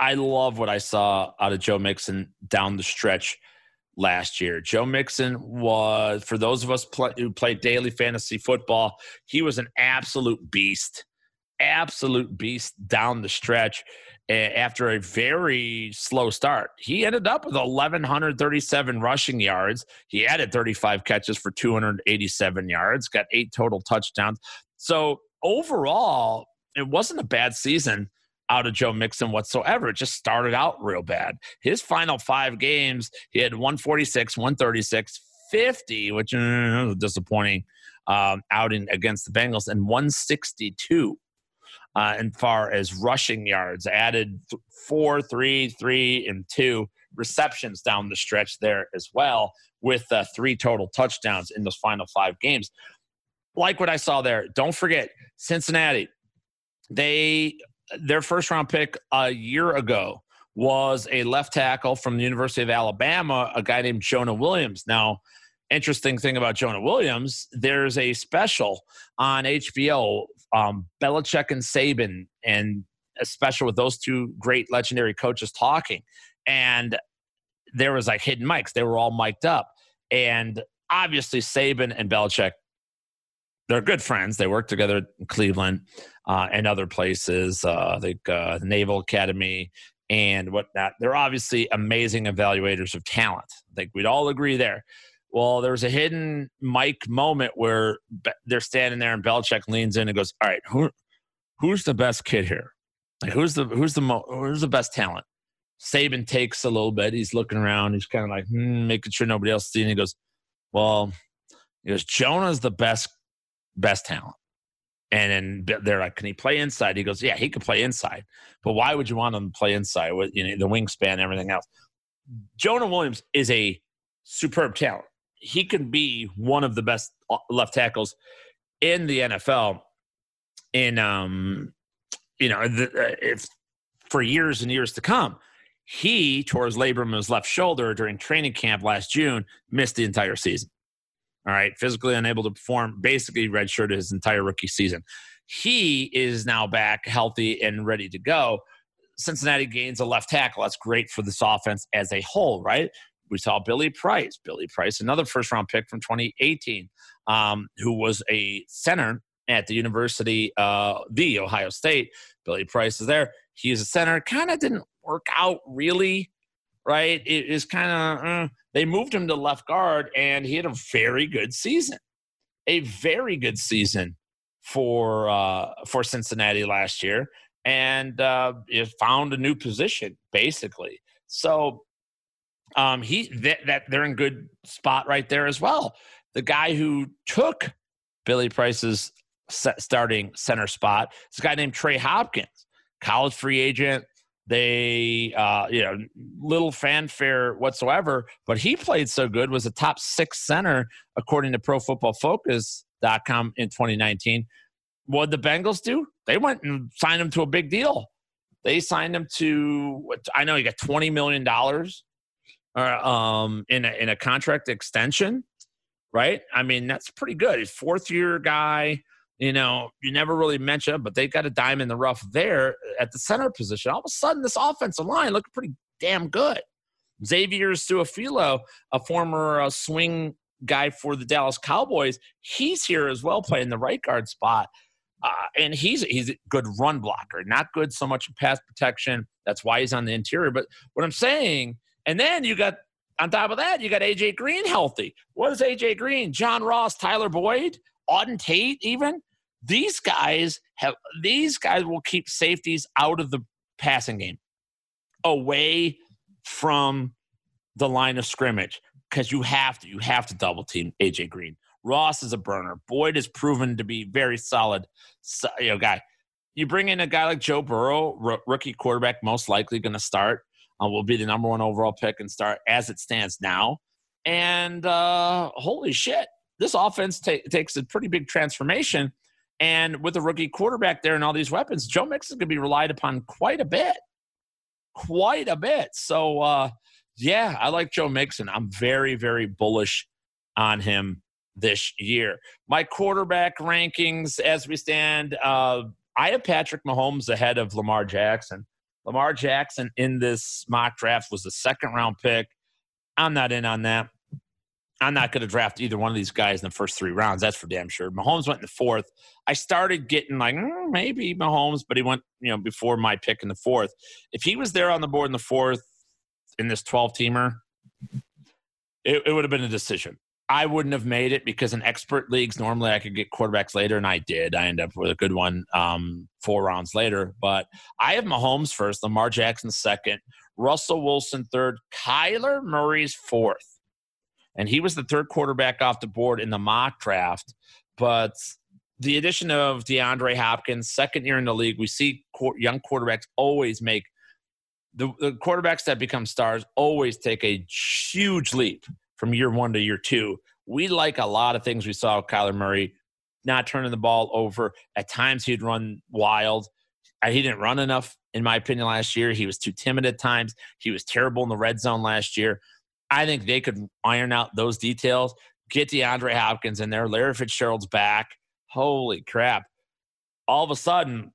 I love what I saw out of Joe Mixon down the stretch last year. Joe Mixon was, for those of us play, who play daily fantasy football, he was an absolute beast, absolute beast down the stretch. After a very slow start, he ended up with 1,137 rushing yards. He added 35 catches for 287 yards, got eight total touchdowns. So, overall, it wasn't a bad season out of Joe Mixon whatsoever. It just started out real bad. His final five games, he had 146, 136, 50, which is uh, disappointing um, outing against the Bengals, and 162 uh, in far as rushing yards. Added th- four, three, three, and two receptions down the stretch there as well, with uh, three total touchdowns in those final five games. Like what I saw there. Don't forget Cincinnati. They their first round pick a year ago was a left tackle from the University of Alabama, a guy named Jonah Williams. Now, interesting thing about Jonah Williams, there's a special on HBO, um, Belichick and Saban, and a special with those two great legendary coaches talking. And there was like hidden mics. They were all mic'd up. And obviously Saban and Belichick they're good friends. They work together in Cleveland uh, and other places, uh, like uh, Naval Academy and whatnot. They're obviously amazing evaluators of talent. I think we'd all agree there. Well, there was a hidden mic moment where they're standing there and Belichick leans in and goes, "All right, who, who's the best kid here? Like, who's the who's the mo- who's the best talent?" Saban takes a little bit. He's looking around. He's kind of like hmm, making sure nobody else sees. And he goes, "Well, he goes, Jonah's the best best talent." And then they're like, "Can he play inside?" He goes, "Yeah, he could play inside, but why would you want him to play inside with you know the wingspan, everything else?" Jonah Williams is a superb talent. He can be one of the best uh, left tackles in the NFL. In um, you know, the, uh, if for years and years to come. He tore his labrum in his left shoulder during training camp last June, missed the entire season. All right, physically unable to perform, basically redshirted his entire rookie season. He is now back healthy and ready to go. Cincinnati gains a left tackle. That's great for this offense as a whole, right? We saw Billy Price. Billy Price, another first round pick from 2018, um, who was a center at the University, uh, the Ohio State. Billy Price is there. He's a center. Kind of didn't work out really, right? It is kind of, uh, they moved him to left guard and he had a very good season. A very good season for uh, for Cincinnati last year, and uh, it found a new position basically. So um, he that, that they're in good spot right there as well. The guy who took Billy Price's starting center spot is a guy named Trey Hopkins, college free agent. They, uh, you know, little fanfare whatsoever, but he played so good, was a top six center according to Pro Football Focus.com in 2019. What the Bengals do? They went and signed him to a big deal. They signed him to, I know he got $20 million uh, um, in, a, in a contract extension, right? I mean, that's pretty good. He's fourth year guy you know, you never really mention but they've got a dime in the rough there at the center position. All of a sudden, this offensive line looked pretty damn good. Xavier Su'a-Filo, a former uh, swing guy for the Dallas Cowboys, he's here as well, playing the right guard spot. Uh, and he's he's a good run blocker, not good so much in pass protection. That's why he's on the interior. But what I'm saying, and then you got on top of that, you got AJ Green healthy. What is AJ Green? John Ross, Tyler Boyd, Auden Tate, even these guys have these guys will keep safeties out of the passing game, away from the line of scrimmage because you have to you have to double team AJ Green. Ross is a burner. Boyd is proven to be very solid, so, you know, guy. You bring in a guy like Joe Burrow, r- rookie quarterback, most likely going to start. Uh, will be the number one overall pick and start as it stands now. And uh, holy shit, this offense ta- takes a pretty big transformation and with a rookie quarterback there and all these weapons, Joe Mixon is going to be relied upon quite a bit. Quite a bit. So, uh, yeah, I like Joe Mixon. I'm very, very bullish on him this year. My quarterback rankings as we stand, uh, I have Patrick Mahomes ahead of Lamar Jackson. Lamar Jackson in this mock draft was a second round pick. I'm not in on that. I'm not going to draft either one of these guys in the first three rounds. That's for damn sure. Mahomes went in the fourth. I started getting like mm, maybe Mahomes, but he went you know before my pick in the fourth. If he was there on the board in the fourth in this 12 teamer, it, it would have been a decision. I wouldn't have made it because in expert leagues normally I could get quarterbacks later, and I did. I end up with a good one um, four rounds later. But I have Mahomes first, Lamar Jackson second, Russell Wilson third, Kyler Murray's fourth and he was the third quarterback off the board in the mock draft. But the addition of DeAndre Hopkins, second year in the league, we see young quarterbacks always make the, the quarterbacks that become stars always take a huge leap from year one to year two. We like a lot of things we saw with Kyler Murray, not turning the ball over. At times, he'd run wild. Uh, he didn't run enough, in my opinion, last year. He was too timid at times. He was terrible in the red zone last year. I think they could iron out those details, get DeAndre Hopkins in there, Larry Fitzgerald's back. Holy crap. All of a sudden,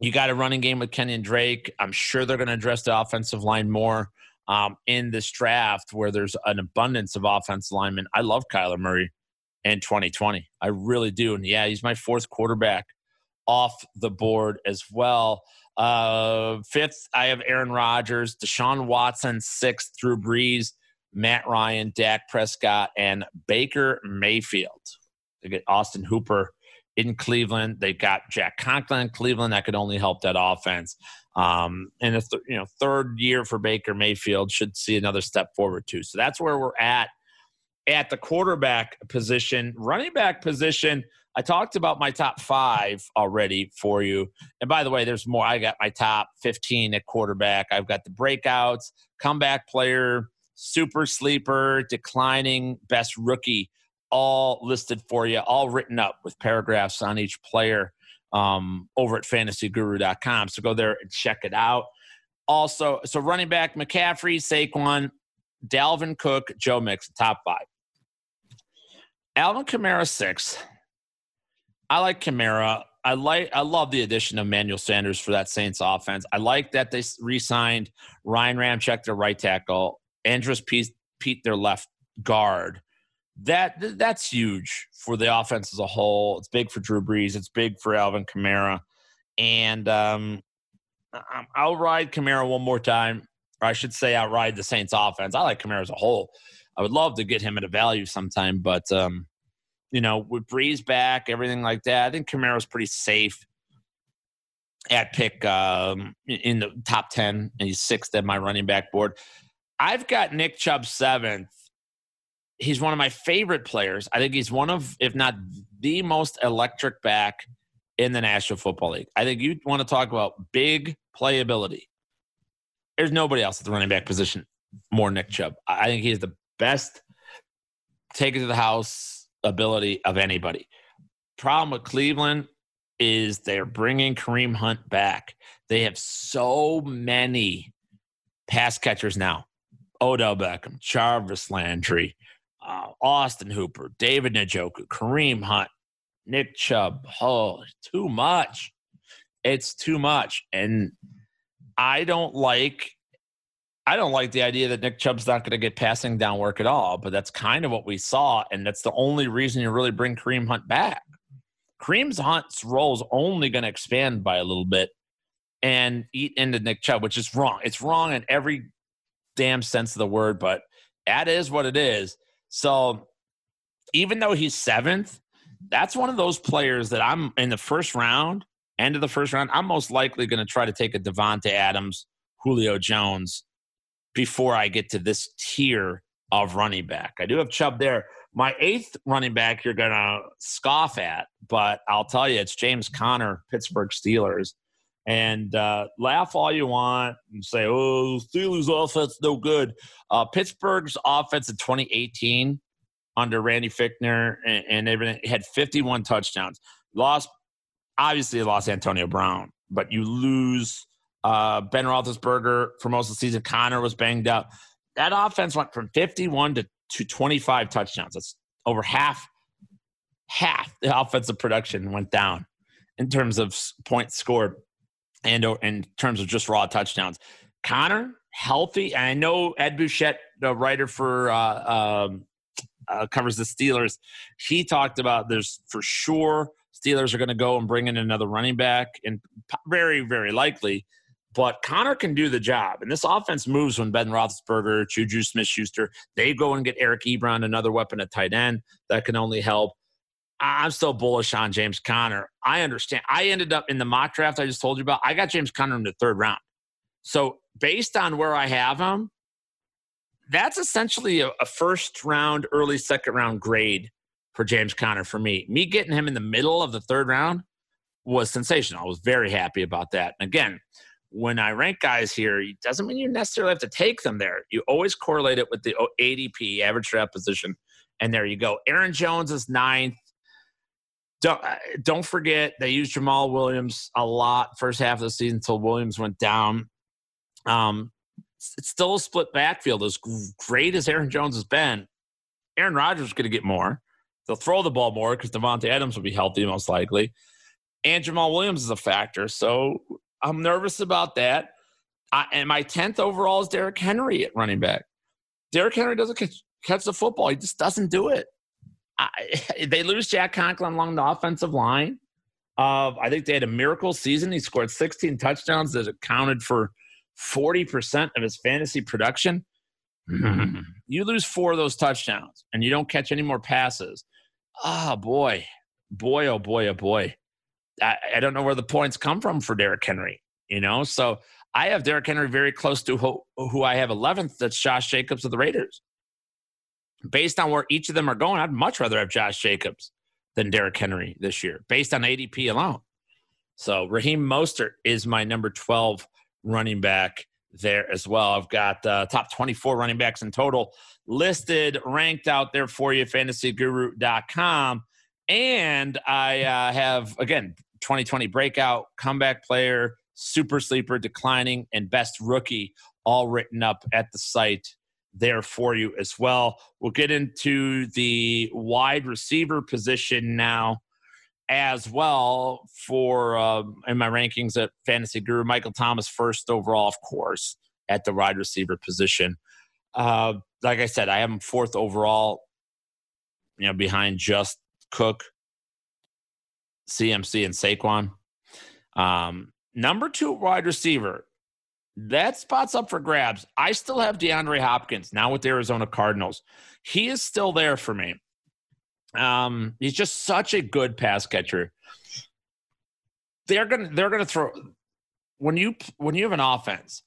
you got a running game with Kenyan Drake. I'm sure they're going to address the offensive line more um, in this draft where there's an abundance of offensive linemen. I love Kyler Murray. in 2020. I really do. And yeah, he's my fourth quarterback off the board as well. Uh, fifth, I have Aaron Rodgers, Deshaun Watson, sixth, Drew Brees, Matt Ryan, Dak Prescott, and Baker Mayfield. They get Austin Hooper in Cleveland. They've got Jack Conklin in Cleveland. That could only help that offense. Um, and a th- you know third year for Baker Mayfield should see another step forward too. So that's where we're at at the quarterback position, running back position. I talked about my top five already for you. And by the way, there's more. I got my top 15 at quarterback. I've got the breakouts, comeback player, super sleeper, declining, best rookie, all listed for you, all written up with paragraphs on each player um, over at fantasyguru.com. So go there and check it out. Also, so running back McCaffrey, Saquon, Dalvin Cook, Joe Mixon, top five. Alvin Kamara six. I like Kamara. I like. I love the addition of Emmanuel Sanders for that Saints offense. I like that they re-signed Ryan Ramczyk, their right tackle, Andrus Pete, Peat, their left guard. That that's huge for the offense as a whole. It's big for Drew Brees. It's big for Alvin Kamara, and um, I'll ride Kamara one more time. Or I should say, I'll ride the Saints offense. I like Kamara as a whole. I would love to get him at a value sometime, but um, you know, with Brees back, everything like that, I think Kamara's pretty safe at pick um, in the top 10, and he's sixth at my running back board. I've got Nick Chubb seventh. He's one of my favorite players. I think he's one of, if not the most electric back in the National Football League. I think you want to talk about big playability. There's nobody else at the running back position more Nick Chubb. I think he he's the best take it to the house ability of anybody. Problem with Cleveland is they're bringing Kareem Hunt back. They have so many pass catchers now. Odell Beckham, Jarvis Landry, uh, Austin Hooper, David Njoku, Kareem Hunt, Nick Chubb. Oh, too much. It's too much. And I don't like I don't like the idea that Nick Chubb's not going to get passing down work at all, but that's kind of what we saw, and that's the only reason you really bring Kareem Hunt back. Kareem's Hunt's role is only going to expand by a little bit and eat into Nick Chubb, which is wrong. It's wrong in every damn sense of the word, but that is what it is. So even though he's seventh, that's one of those players that I'm in the first round, end of the first round, I'm most likely going to try to take a Davante Adams, Julio Jones before I get to this tier of running back. I do have Chubb there. My eighth running back you're going to scoff at, but I'll tell you, it's James Conner, Pittsburgh Steelers. And uh, laugh all you want and say, oh, Steelers offense no good. Uh, Pittsburgh's offense in 2018 under Randy Fichtner and, and had 51 touchdowns. Lost, obviously, lost Antonio Brown, but you lose uh, ben Roethlisberger for most of the season. Conner was banged up. That offense went from 51 to, to 25 touchdowns. That's over half, half the offensive production went down in terms of points scored and in terms of just raw touchdowns. Conner healthy. And I know Ed Bouchette, the writer for uh, um, uh, covers the Steelers, he talked about there's for sure Steelers are going to go and bring in another running back, and very, very likely but Conner can do the job. And this offense moves when Ben Roethlisberger, Juju Smith Schuster, they go and get Eric Ebron, another weapon at tight end that can only help. I'm still bullish on James Conner. I understand. I ended up in the mock draft I just told you about. I got James Conner in the third round. So based on where I have him, that's essentially a, a first round, early second round grade for James Conner for me. Me getting him in the middle of the third round was sensational. I was very happy about that. And again, when I rank guys here, it doesn't mean you necessarily have to take them there. You always correlate it with the ADP, average draft position. And there you go. Aaron Jones is ninth. Don't, uh, don't forget, they used Jamaal Williams a lot first half of the season until Williams went down. Um, it's still a split backfield. As great as Aaron Jones has been, Aaron Rodgers is going to get more. They'll throw the ball more because Davante Adams will be healthy, most likely. And Jamaal Williams is a factor. So I'm nervous about that. I, and my 10th overall is Derrick Henry at running back. Derrick Henry doesn't catch, catch the football. He just doesn't do it. I, they lose Jack Conklin along the offensive line. Uh, I think they had a miracle season. He scored 16 touchdowns that accounted for 40% of his fantasy production. Mm-hmm. You lose four of those touchdowns and you don't catch any more passes. Oh, boy. Boy, oh, boy, oh, boy. I, I don't know where the points come from for Derrick Henry, you know? So I have Derrick Henry very close to who, who I have 11th. That's Josh Jacobs of the Raiders. Based on where each of them are going, I'd much rather have Josh Jacobs than Derrick Henry this year, based on ADP alone. So Raheem Mostert is my number 12 running back there as well. I've got uh, top 24 running backs in total listed, ranked out there for you, fantasyguru.com. And I uh, have, again, 2020 breakout, comeback player, super sleeper, declining, and best rookie all written up at the site there for you as well. We'll get into the wide receiver position now as well for uh, in my rankings at Fantasy Guru. Michael Thomas first overall, of course, at the wide receiver position. Uh, like I said, I him fourth overall, you know, behind just Cook, CMC, and Saquon. Um, number two wide receiver, that spot's up for grabs. I still have DeAndre Hopkins now with the Arizona Cardinals. He is still there for me. Um, he's just such a good pass catcher. They're gonna they're gonna throw when you when you have an offense.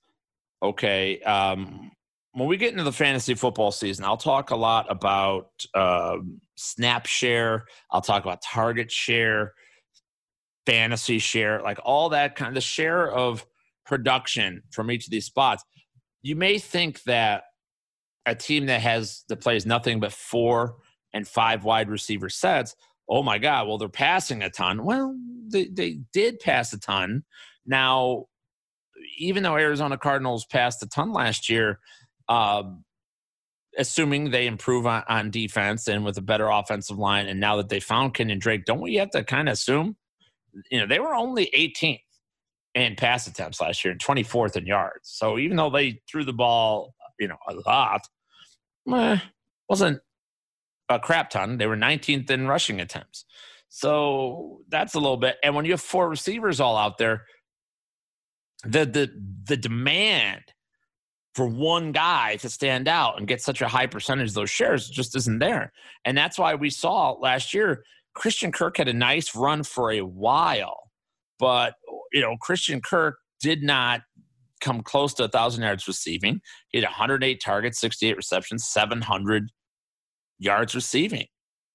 Okay, um, when we get into the fantasy football season, I'll talk a lot about uh, snap share. I'll talk about target share, fantasy share, like all that kind of the share of production from each of these spots. You may think that a team that has that plays nothing but four and five wide receiver sets, oh my God, well, they're passing a ton. Well, they, they did pass a ton. Now, even though Arizona Cardinals passed a ton last year, um, assuming they improve on, on, defense and with a better offensive line, and now that they found Kenyan Drake, don't we have to kind of assume, you know, they were only 18th in pass attempts last year and 24th in yards. So even though they threw the ball, you know, a lot, eh, wasn't a crap ton. They were 19th in rushing attempts. So that's a little bit. And when you have four receivers all out there, the the the demand for one guy to stand out and get such a high percentage of those shares just isn't there. And that's why we saw last year Christian Kirk had a nice run for a while, but you know Christian Kirk did not come close to a thousand yards receiving. He had 108 targets, 68 receptions, 700 yards receiving.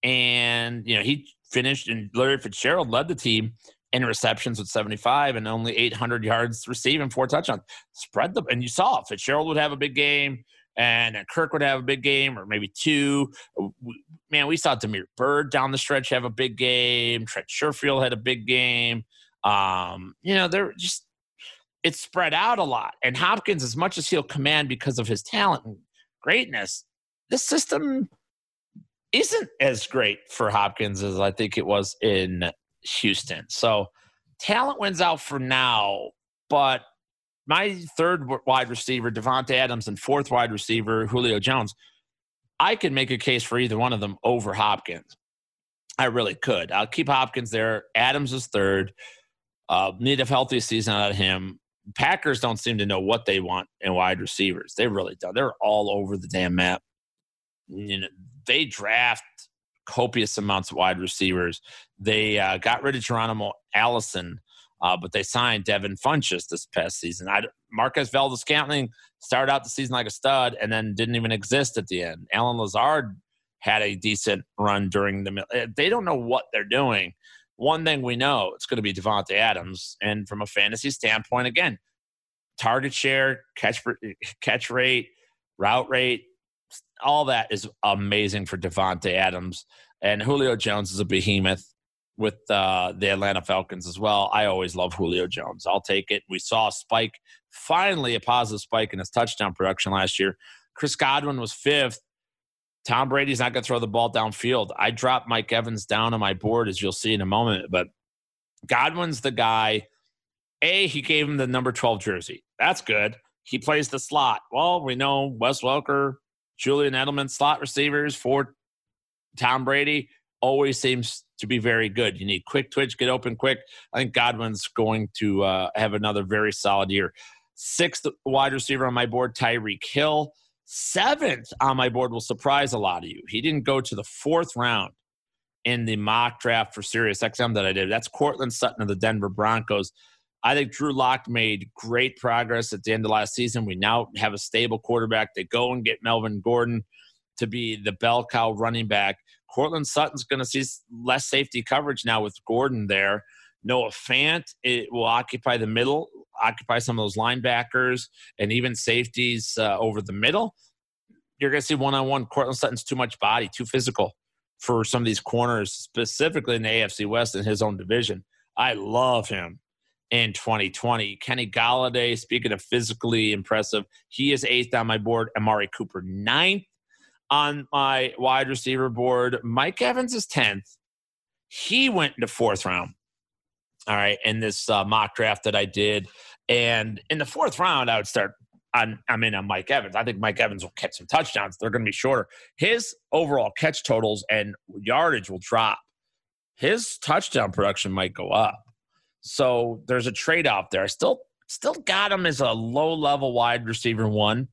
And, you know, he finished, and Larry Fitzgerald led the team in receptions with 75 and only 800 yards receiving, four touchdowns. Spread them, and you saw Fitzgerald would have a big game, and Kirk would have a big game, or maybe two. Man, we saw Damiere Byrd down the stretch have a big game. Trent Sherfield had a big game. Um, you know, they're just it's spread out a lot. And Hopkins, as much as he'll command because of his talent and greatness, this system isn't as great for Hopkins as I think it was in Houston. So talent wins out for now, but my third wide receiver, Davante Adams, and fourth wide receiver, Julio Jones, I could make a case for either one of them over Hopkins. I really could. I'll keep Hopkins there. Adams is third. Uh, need a healthy season out of him. Packers don't seem to know what they want in wide receivers. They really don't. They're all over the damn map. You know, they draft copious amounts of wide receivers. They uh, got rid of Geronimo Allison, uh, but they signed Devin Funchess this past season. I, Marquez Valdes-Scantling started out the season like a stud and then didn't even exist at the end. Allen Lazard had a decent run during the. Eh, they don't know what they're doing. One thing we know, it's going to be Davante Adams, and from a fantasy standpoint, again, target share, catch catch rate, route rate, all that is amazing for Davante Adams. And Julio Jones is a behemoth with uh, the Atlanta Falcons as well. I always love Julio Jones. I'll take it. We saw a spike, finally a positive spike in his touchdown production last year. Chris Godwin was fifth. Tom Brady's not going to throw the ball downfield. I dropped Mike Evans down on my board, as you'll see in a moment. But Godwin's the guy. A, he gave him the number 12 jersey. That's good. He plays the slot. Well, we know Wes Welker, Julian Edelman, slot receivers for Tom Brady always seems to be very good. You need quick twitch, get open quick. I think Godwin's going to uh, have another very solid year. Sixth wide receiver on my board, Tyreek Hill. Seventh on my board will surprise a lot of you. He didn't go to the fourth round in the mock draft for Sirius XM that I did. That's Courtland Sutton of the Denver Broncos. I think Drew Lock made great progress at the end of last season. We now have a stable quarterback. They go and get Melvin Gordon to be the bell cow running back. Courtland Sutton's going to see less safety coverage now with Gordon there. Noah Fant it will occupy the middle, occupy some of those linebackers and even safeties uh, over the middle. You're going to see one on one. Courtland Sutton's too much body, too physical for some of these corners, specifically in the AFC West in his own division. I love him in 2020. Kenny Golladay, speaking of physically impressive, he is eighth on my board. Amari Cooper, ninth on my wide receiver board. Mike Evans is 10th. He went into fourth round. All right. In this uh, mock draft that I did. And in the fourth round, I would start on, I'm in on Mike Evans. I think Mike Evans will catch some touchdowns. They're going to be shorter. His overall catch totals and yardage will drop. His touchdown production might go up. So there's a trade off there. I still still got him as a low level wide receiver one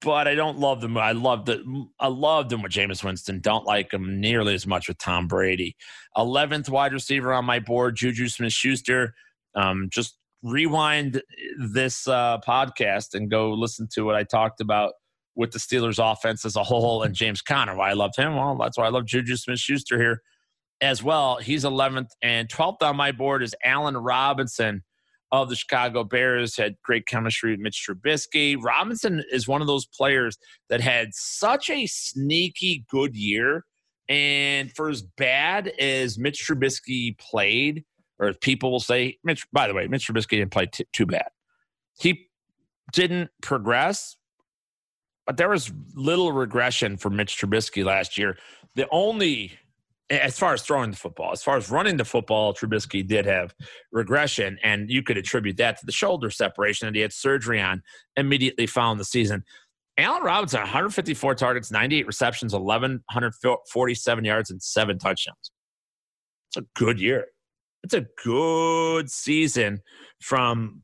but I don't love them. I love the I loved him with Jameis Winston. Don't like him nearly as much with Tom Brady. Eleventh wide receiver on my board, Juju Smith Schuster. Um, just rewind this uh, podcast and go listen to what I talked about with the Steelers offense as a whole and James Conner. Why I loved him? Well, that's why I love Juju Smith Schuster here as well. He's 11th and 12th on my board is Allen Robinson of the Chicago Bears, had great chemistry with Mitch Trubisky. Robinson is one of those players that had such a sneaky good year. And for as bad as Mitch Trubisky played, or as people will say, Mitch, by the way, Mitch Trubisky didn't play t- too bad. He didn't progress, but there was little regression for Mitch Trubisky last year. The only as far as throwing the football, as far as running the football, Trubisky did have regression, and you could attribute that to the shoulder separation that he had surgery on immediately following the season. Allen Robinson, 154 targets, 98 receptions, 1,147 yards, and seven touchdowns. It's a good year. It's a good season from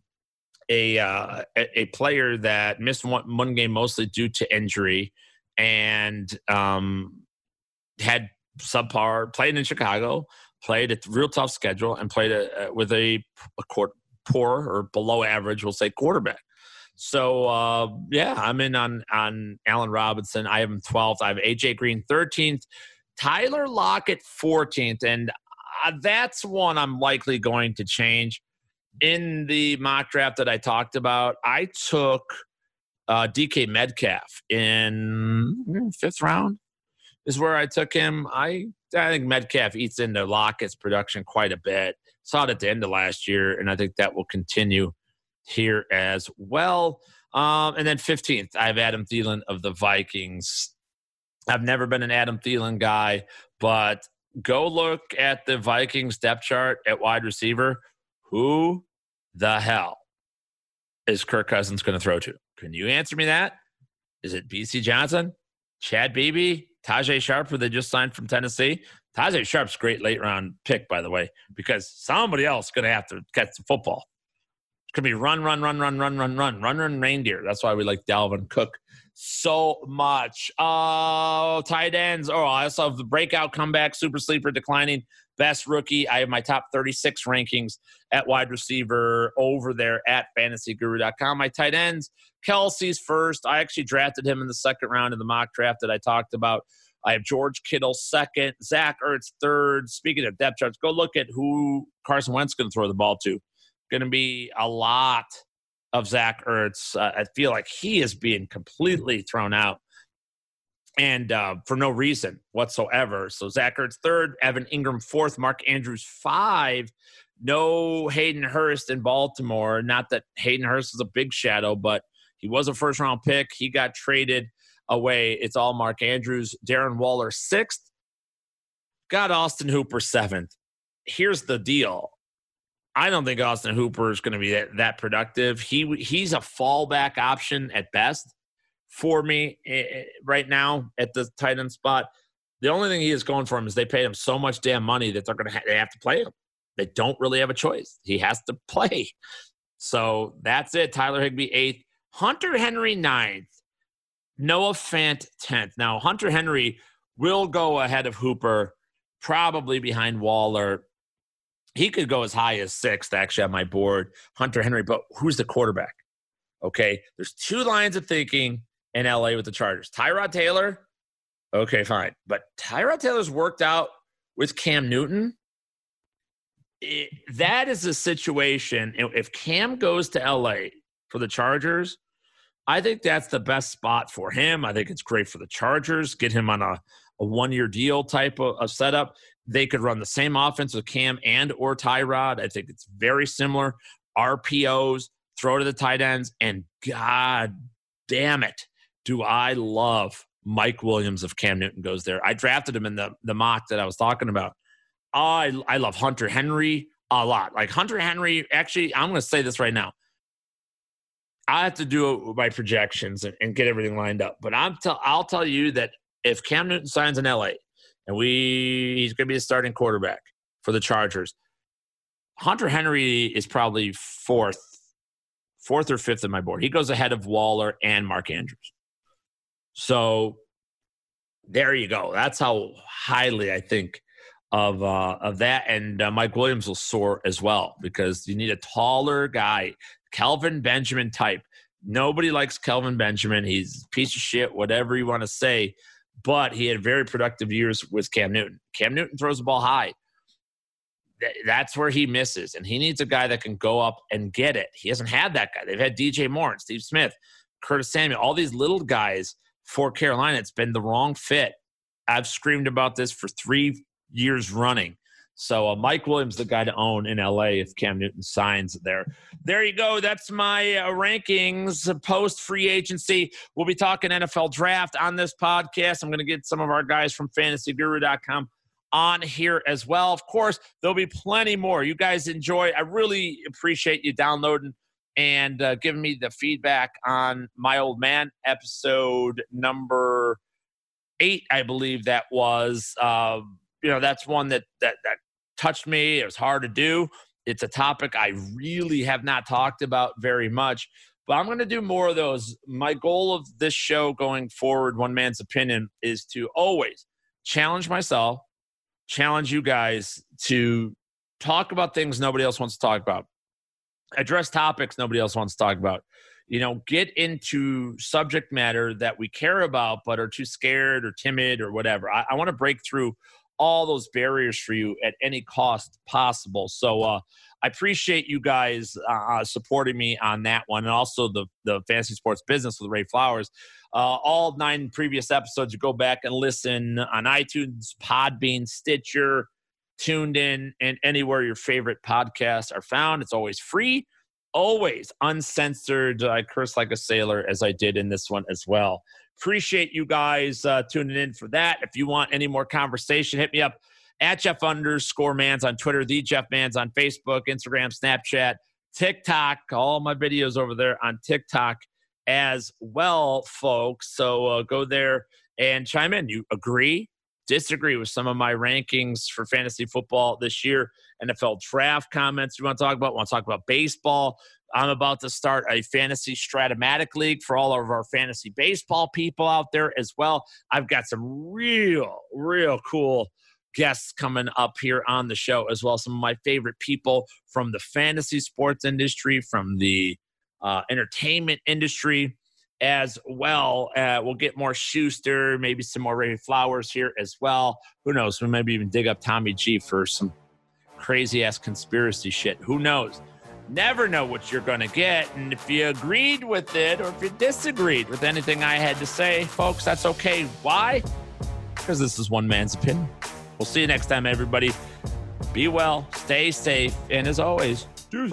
a uh, a player that missed one, one game mostly due to injury and um, had subpar, played in Chicago, played a real tough schedule, and played a, with a, a court, poor or below average, we'll say, quarterback. So uh, yeah, I'm in on on Allen Robinson. I have him 12th. I have AJ Green 13th. Tyler Lockett 14th, and uh, that's one I'm likely going to change. In the mock draft that I talked about, I took uh, DK Metcalf in hmm, fifth round is where I took him. I I think Metcalf eats into Lockett's production quite a bit. Saw it at the end of last year, and I think that will continue here as well. Um, and then 15th, I have Adam Thielen of the Vikings. I've never been an Adam Thielen guy, but go look at the Vikings depth chart at wide receiver. Who the hell is Kirk Cousins going to throw to? Can you answer me that? Is it Bisi Johnson, Chad Beebe, Tajae Sharpe, who they just signed from Tennessee. Tajae Sharpe's great late round pick, by the way, because somebody else is going to have to catch the football. It's going to be run, run, run, run, run, run, run, run, run, reindeer. That's why we like Dalvin Cook so much. Oh, tight ends. Oh, I also have the breakout comeback, super sleeper declining, best rookie. I have my top 36 rankings at wide receiver over there at fantasyguru.com. My tight ends, Kelce's first. I actually drafted him in the second round of the mock draft that I talked about. I have George Kittle second, Zach Ertz third. Speaking of depth charts, go look at who Carson Wentz going to throw the ball to. Going to be a lot of Zach Ertz. Uh, I feel like he is being completely thrown out and uh, for no reason whatsoever. So Zach Ertz third, Evan Engram fourth, Mark Andrews five. No Hayden Hurst in Baltimore. Not that Hayden Hurst is a big shadow, but he was a first round pick. He got traded away. It's all Mark Andrews. Darren Waller, sixth. Got Austin Hooper, seventh. Here's the deal. I don't think Austin Hooper is going to be that, that productive. He he's a fallback option at best for me eh, eh, right now at the tight end spot. The only thing he is going for him is they paid him so much damn money that they're going to ha- they have to play him. They don't really have a choice. He has to play. So that's it. Tyler Higbee eighth, Hunter Henry ninth, Noah Fant tenth. Now Hunter Henry will go ahead of Hooper, probably behind Waller. He could go as high as sixth, actually, on my board. Hunter Henry, but who's the quarterback? Okay, there's two lines of thinking in LA with the Chargers. Tyrod Taylor, okay, fine. But Tyrod Taylor's worked out with Cam Newton. It, that is a situation. If Cam goes to LA for the Chargers, I think that's the best spot for him. I think it's great for the Chargers. Get him on a, a one year deal type of, of, setup. They could run the same offense with Cam and or Tyrod. I think it's very similar. RPOs, throw to the tight ends, and God damn it, do I love Mike Williams if Cam Newton goes there. I drafted him in the, the mock that I was talking about. I, I love Hunter Henry a lot. Like Hunter Henry, actually, I'm going to say this right now. I have to do my projections and, and get everything lined up. But I'm tell, I'll tell you that if Cam Newton signs in LA and we he's going to be a starting quarterback for the Chargers, Hunter Henry is probably fourth, fourth or fifth on my board. He goes ahead of Waller and Mark Andrews. So there you go. That's how highly I think of uh, of that. And uh, Mike Williams will soar as well because you need a taller guy, Kelvin Benjamin type. Nobody likes Kelvin Benjamin. He's piece of shit, whatever you want to say. But he had very productive years with Cam Newton. Cam Newton throws the ball high. That's where he misses, and he needs a guy that can go up and get it. He hasn't had that guy. They've had DJ Moore and Steve Smith, Curtis Samuel, all these little guys for Carolina. It's been the wrong fit. I've screamed about this for three years running. So uh, Mike Williams, the guy to own in LA if Cam Newton signs there. There you go. That's my uh, rankings post free agency. We'll be talking NFL draft on this podcast. I'm going to get some of our guys from fantasyguru.com on here as well. Of course, there'll be plenty more. You guys enjoy. I really appreciate you downloading and uh, giving me the feedback on my old man episode number eight, I believe that was. Uh, you know, that's one that that that touched me. It was hard to do. It's a topic I really have not talked about very much, but I'm going to do more of those. My goal of this show going forward, One Man's Opinion, is to always challenge myself, challenge you guys to talk about things nobody else wants to talk about address topics nobody else wants to talk about you know get into subject matter that we care about but are too scared or timid or whatever i, I want to break through all those barriers for you at any cost possible so uh, i appreciate you guys uh, uh supporting me on that one and also the the fantasy sports business with ray flowers uh, all nine previous episodes you go back and listen on itunes podbean stitcher TuneIn and anywhere your favorite podcasts are found. It's always free, always uncensored. I curse like a sailor as I did in this one as well. Appreciate you guys uh, tuning in for that. If you want any more conversation, hit me up at Jeff underscore Mans on Twitter, the Jeff Mans on Facebook, Instagram, Snapchat, TikTok. All my videos over there on TikTok as well, folks. So uh, go there and chime in. You agree? disagree with some of my rankings for fantasy football this year, NFL draft comments you want to talk about, want to talk about baseball. I'm about to start a fantasy Strat-O-Matic league for all of our fantasy baseball people out there as well. I've got some real, real cool guests coming up here on the show as well. Some of my favorite people from the fantasy sports industry, from the uh, entertainment industry as well. Uh, we'll get more Schuster, maybe some more Ray Flowers here as well. Who knows? We maybe even dig up Tommy G for some crazy ass conspiracy shit. Who knows? Never know what you're going to get. And if you agreed with it or if you disagreed with anything I had to say, folks, that's okay. Why? Because this is one man's opinion. We'll see you next time, everybody. Be well, stay safe, and as always, do.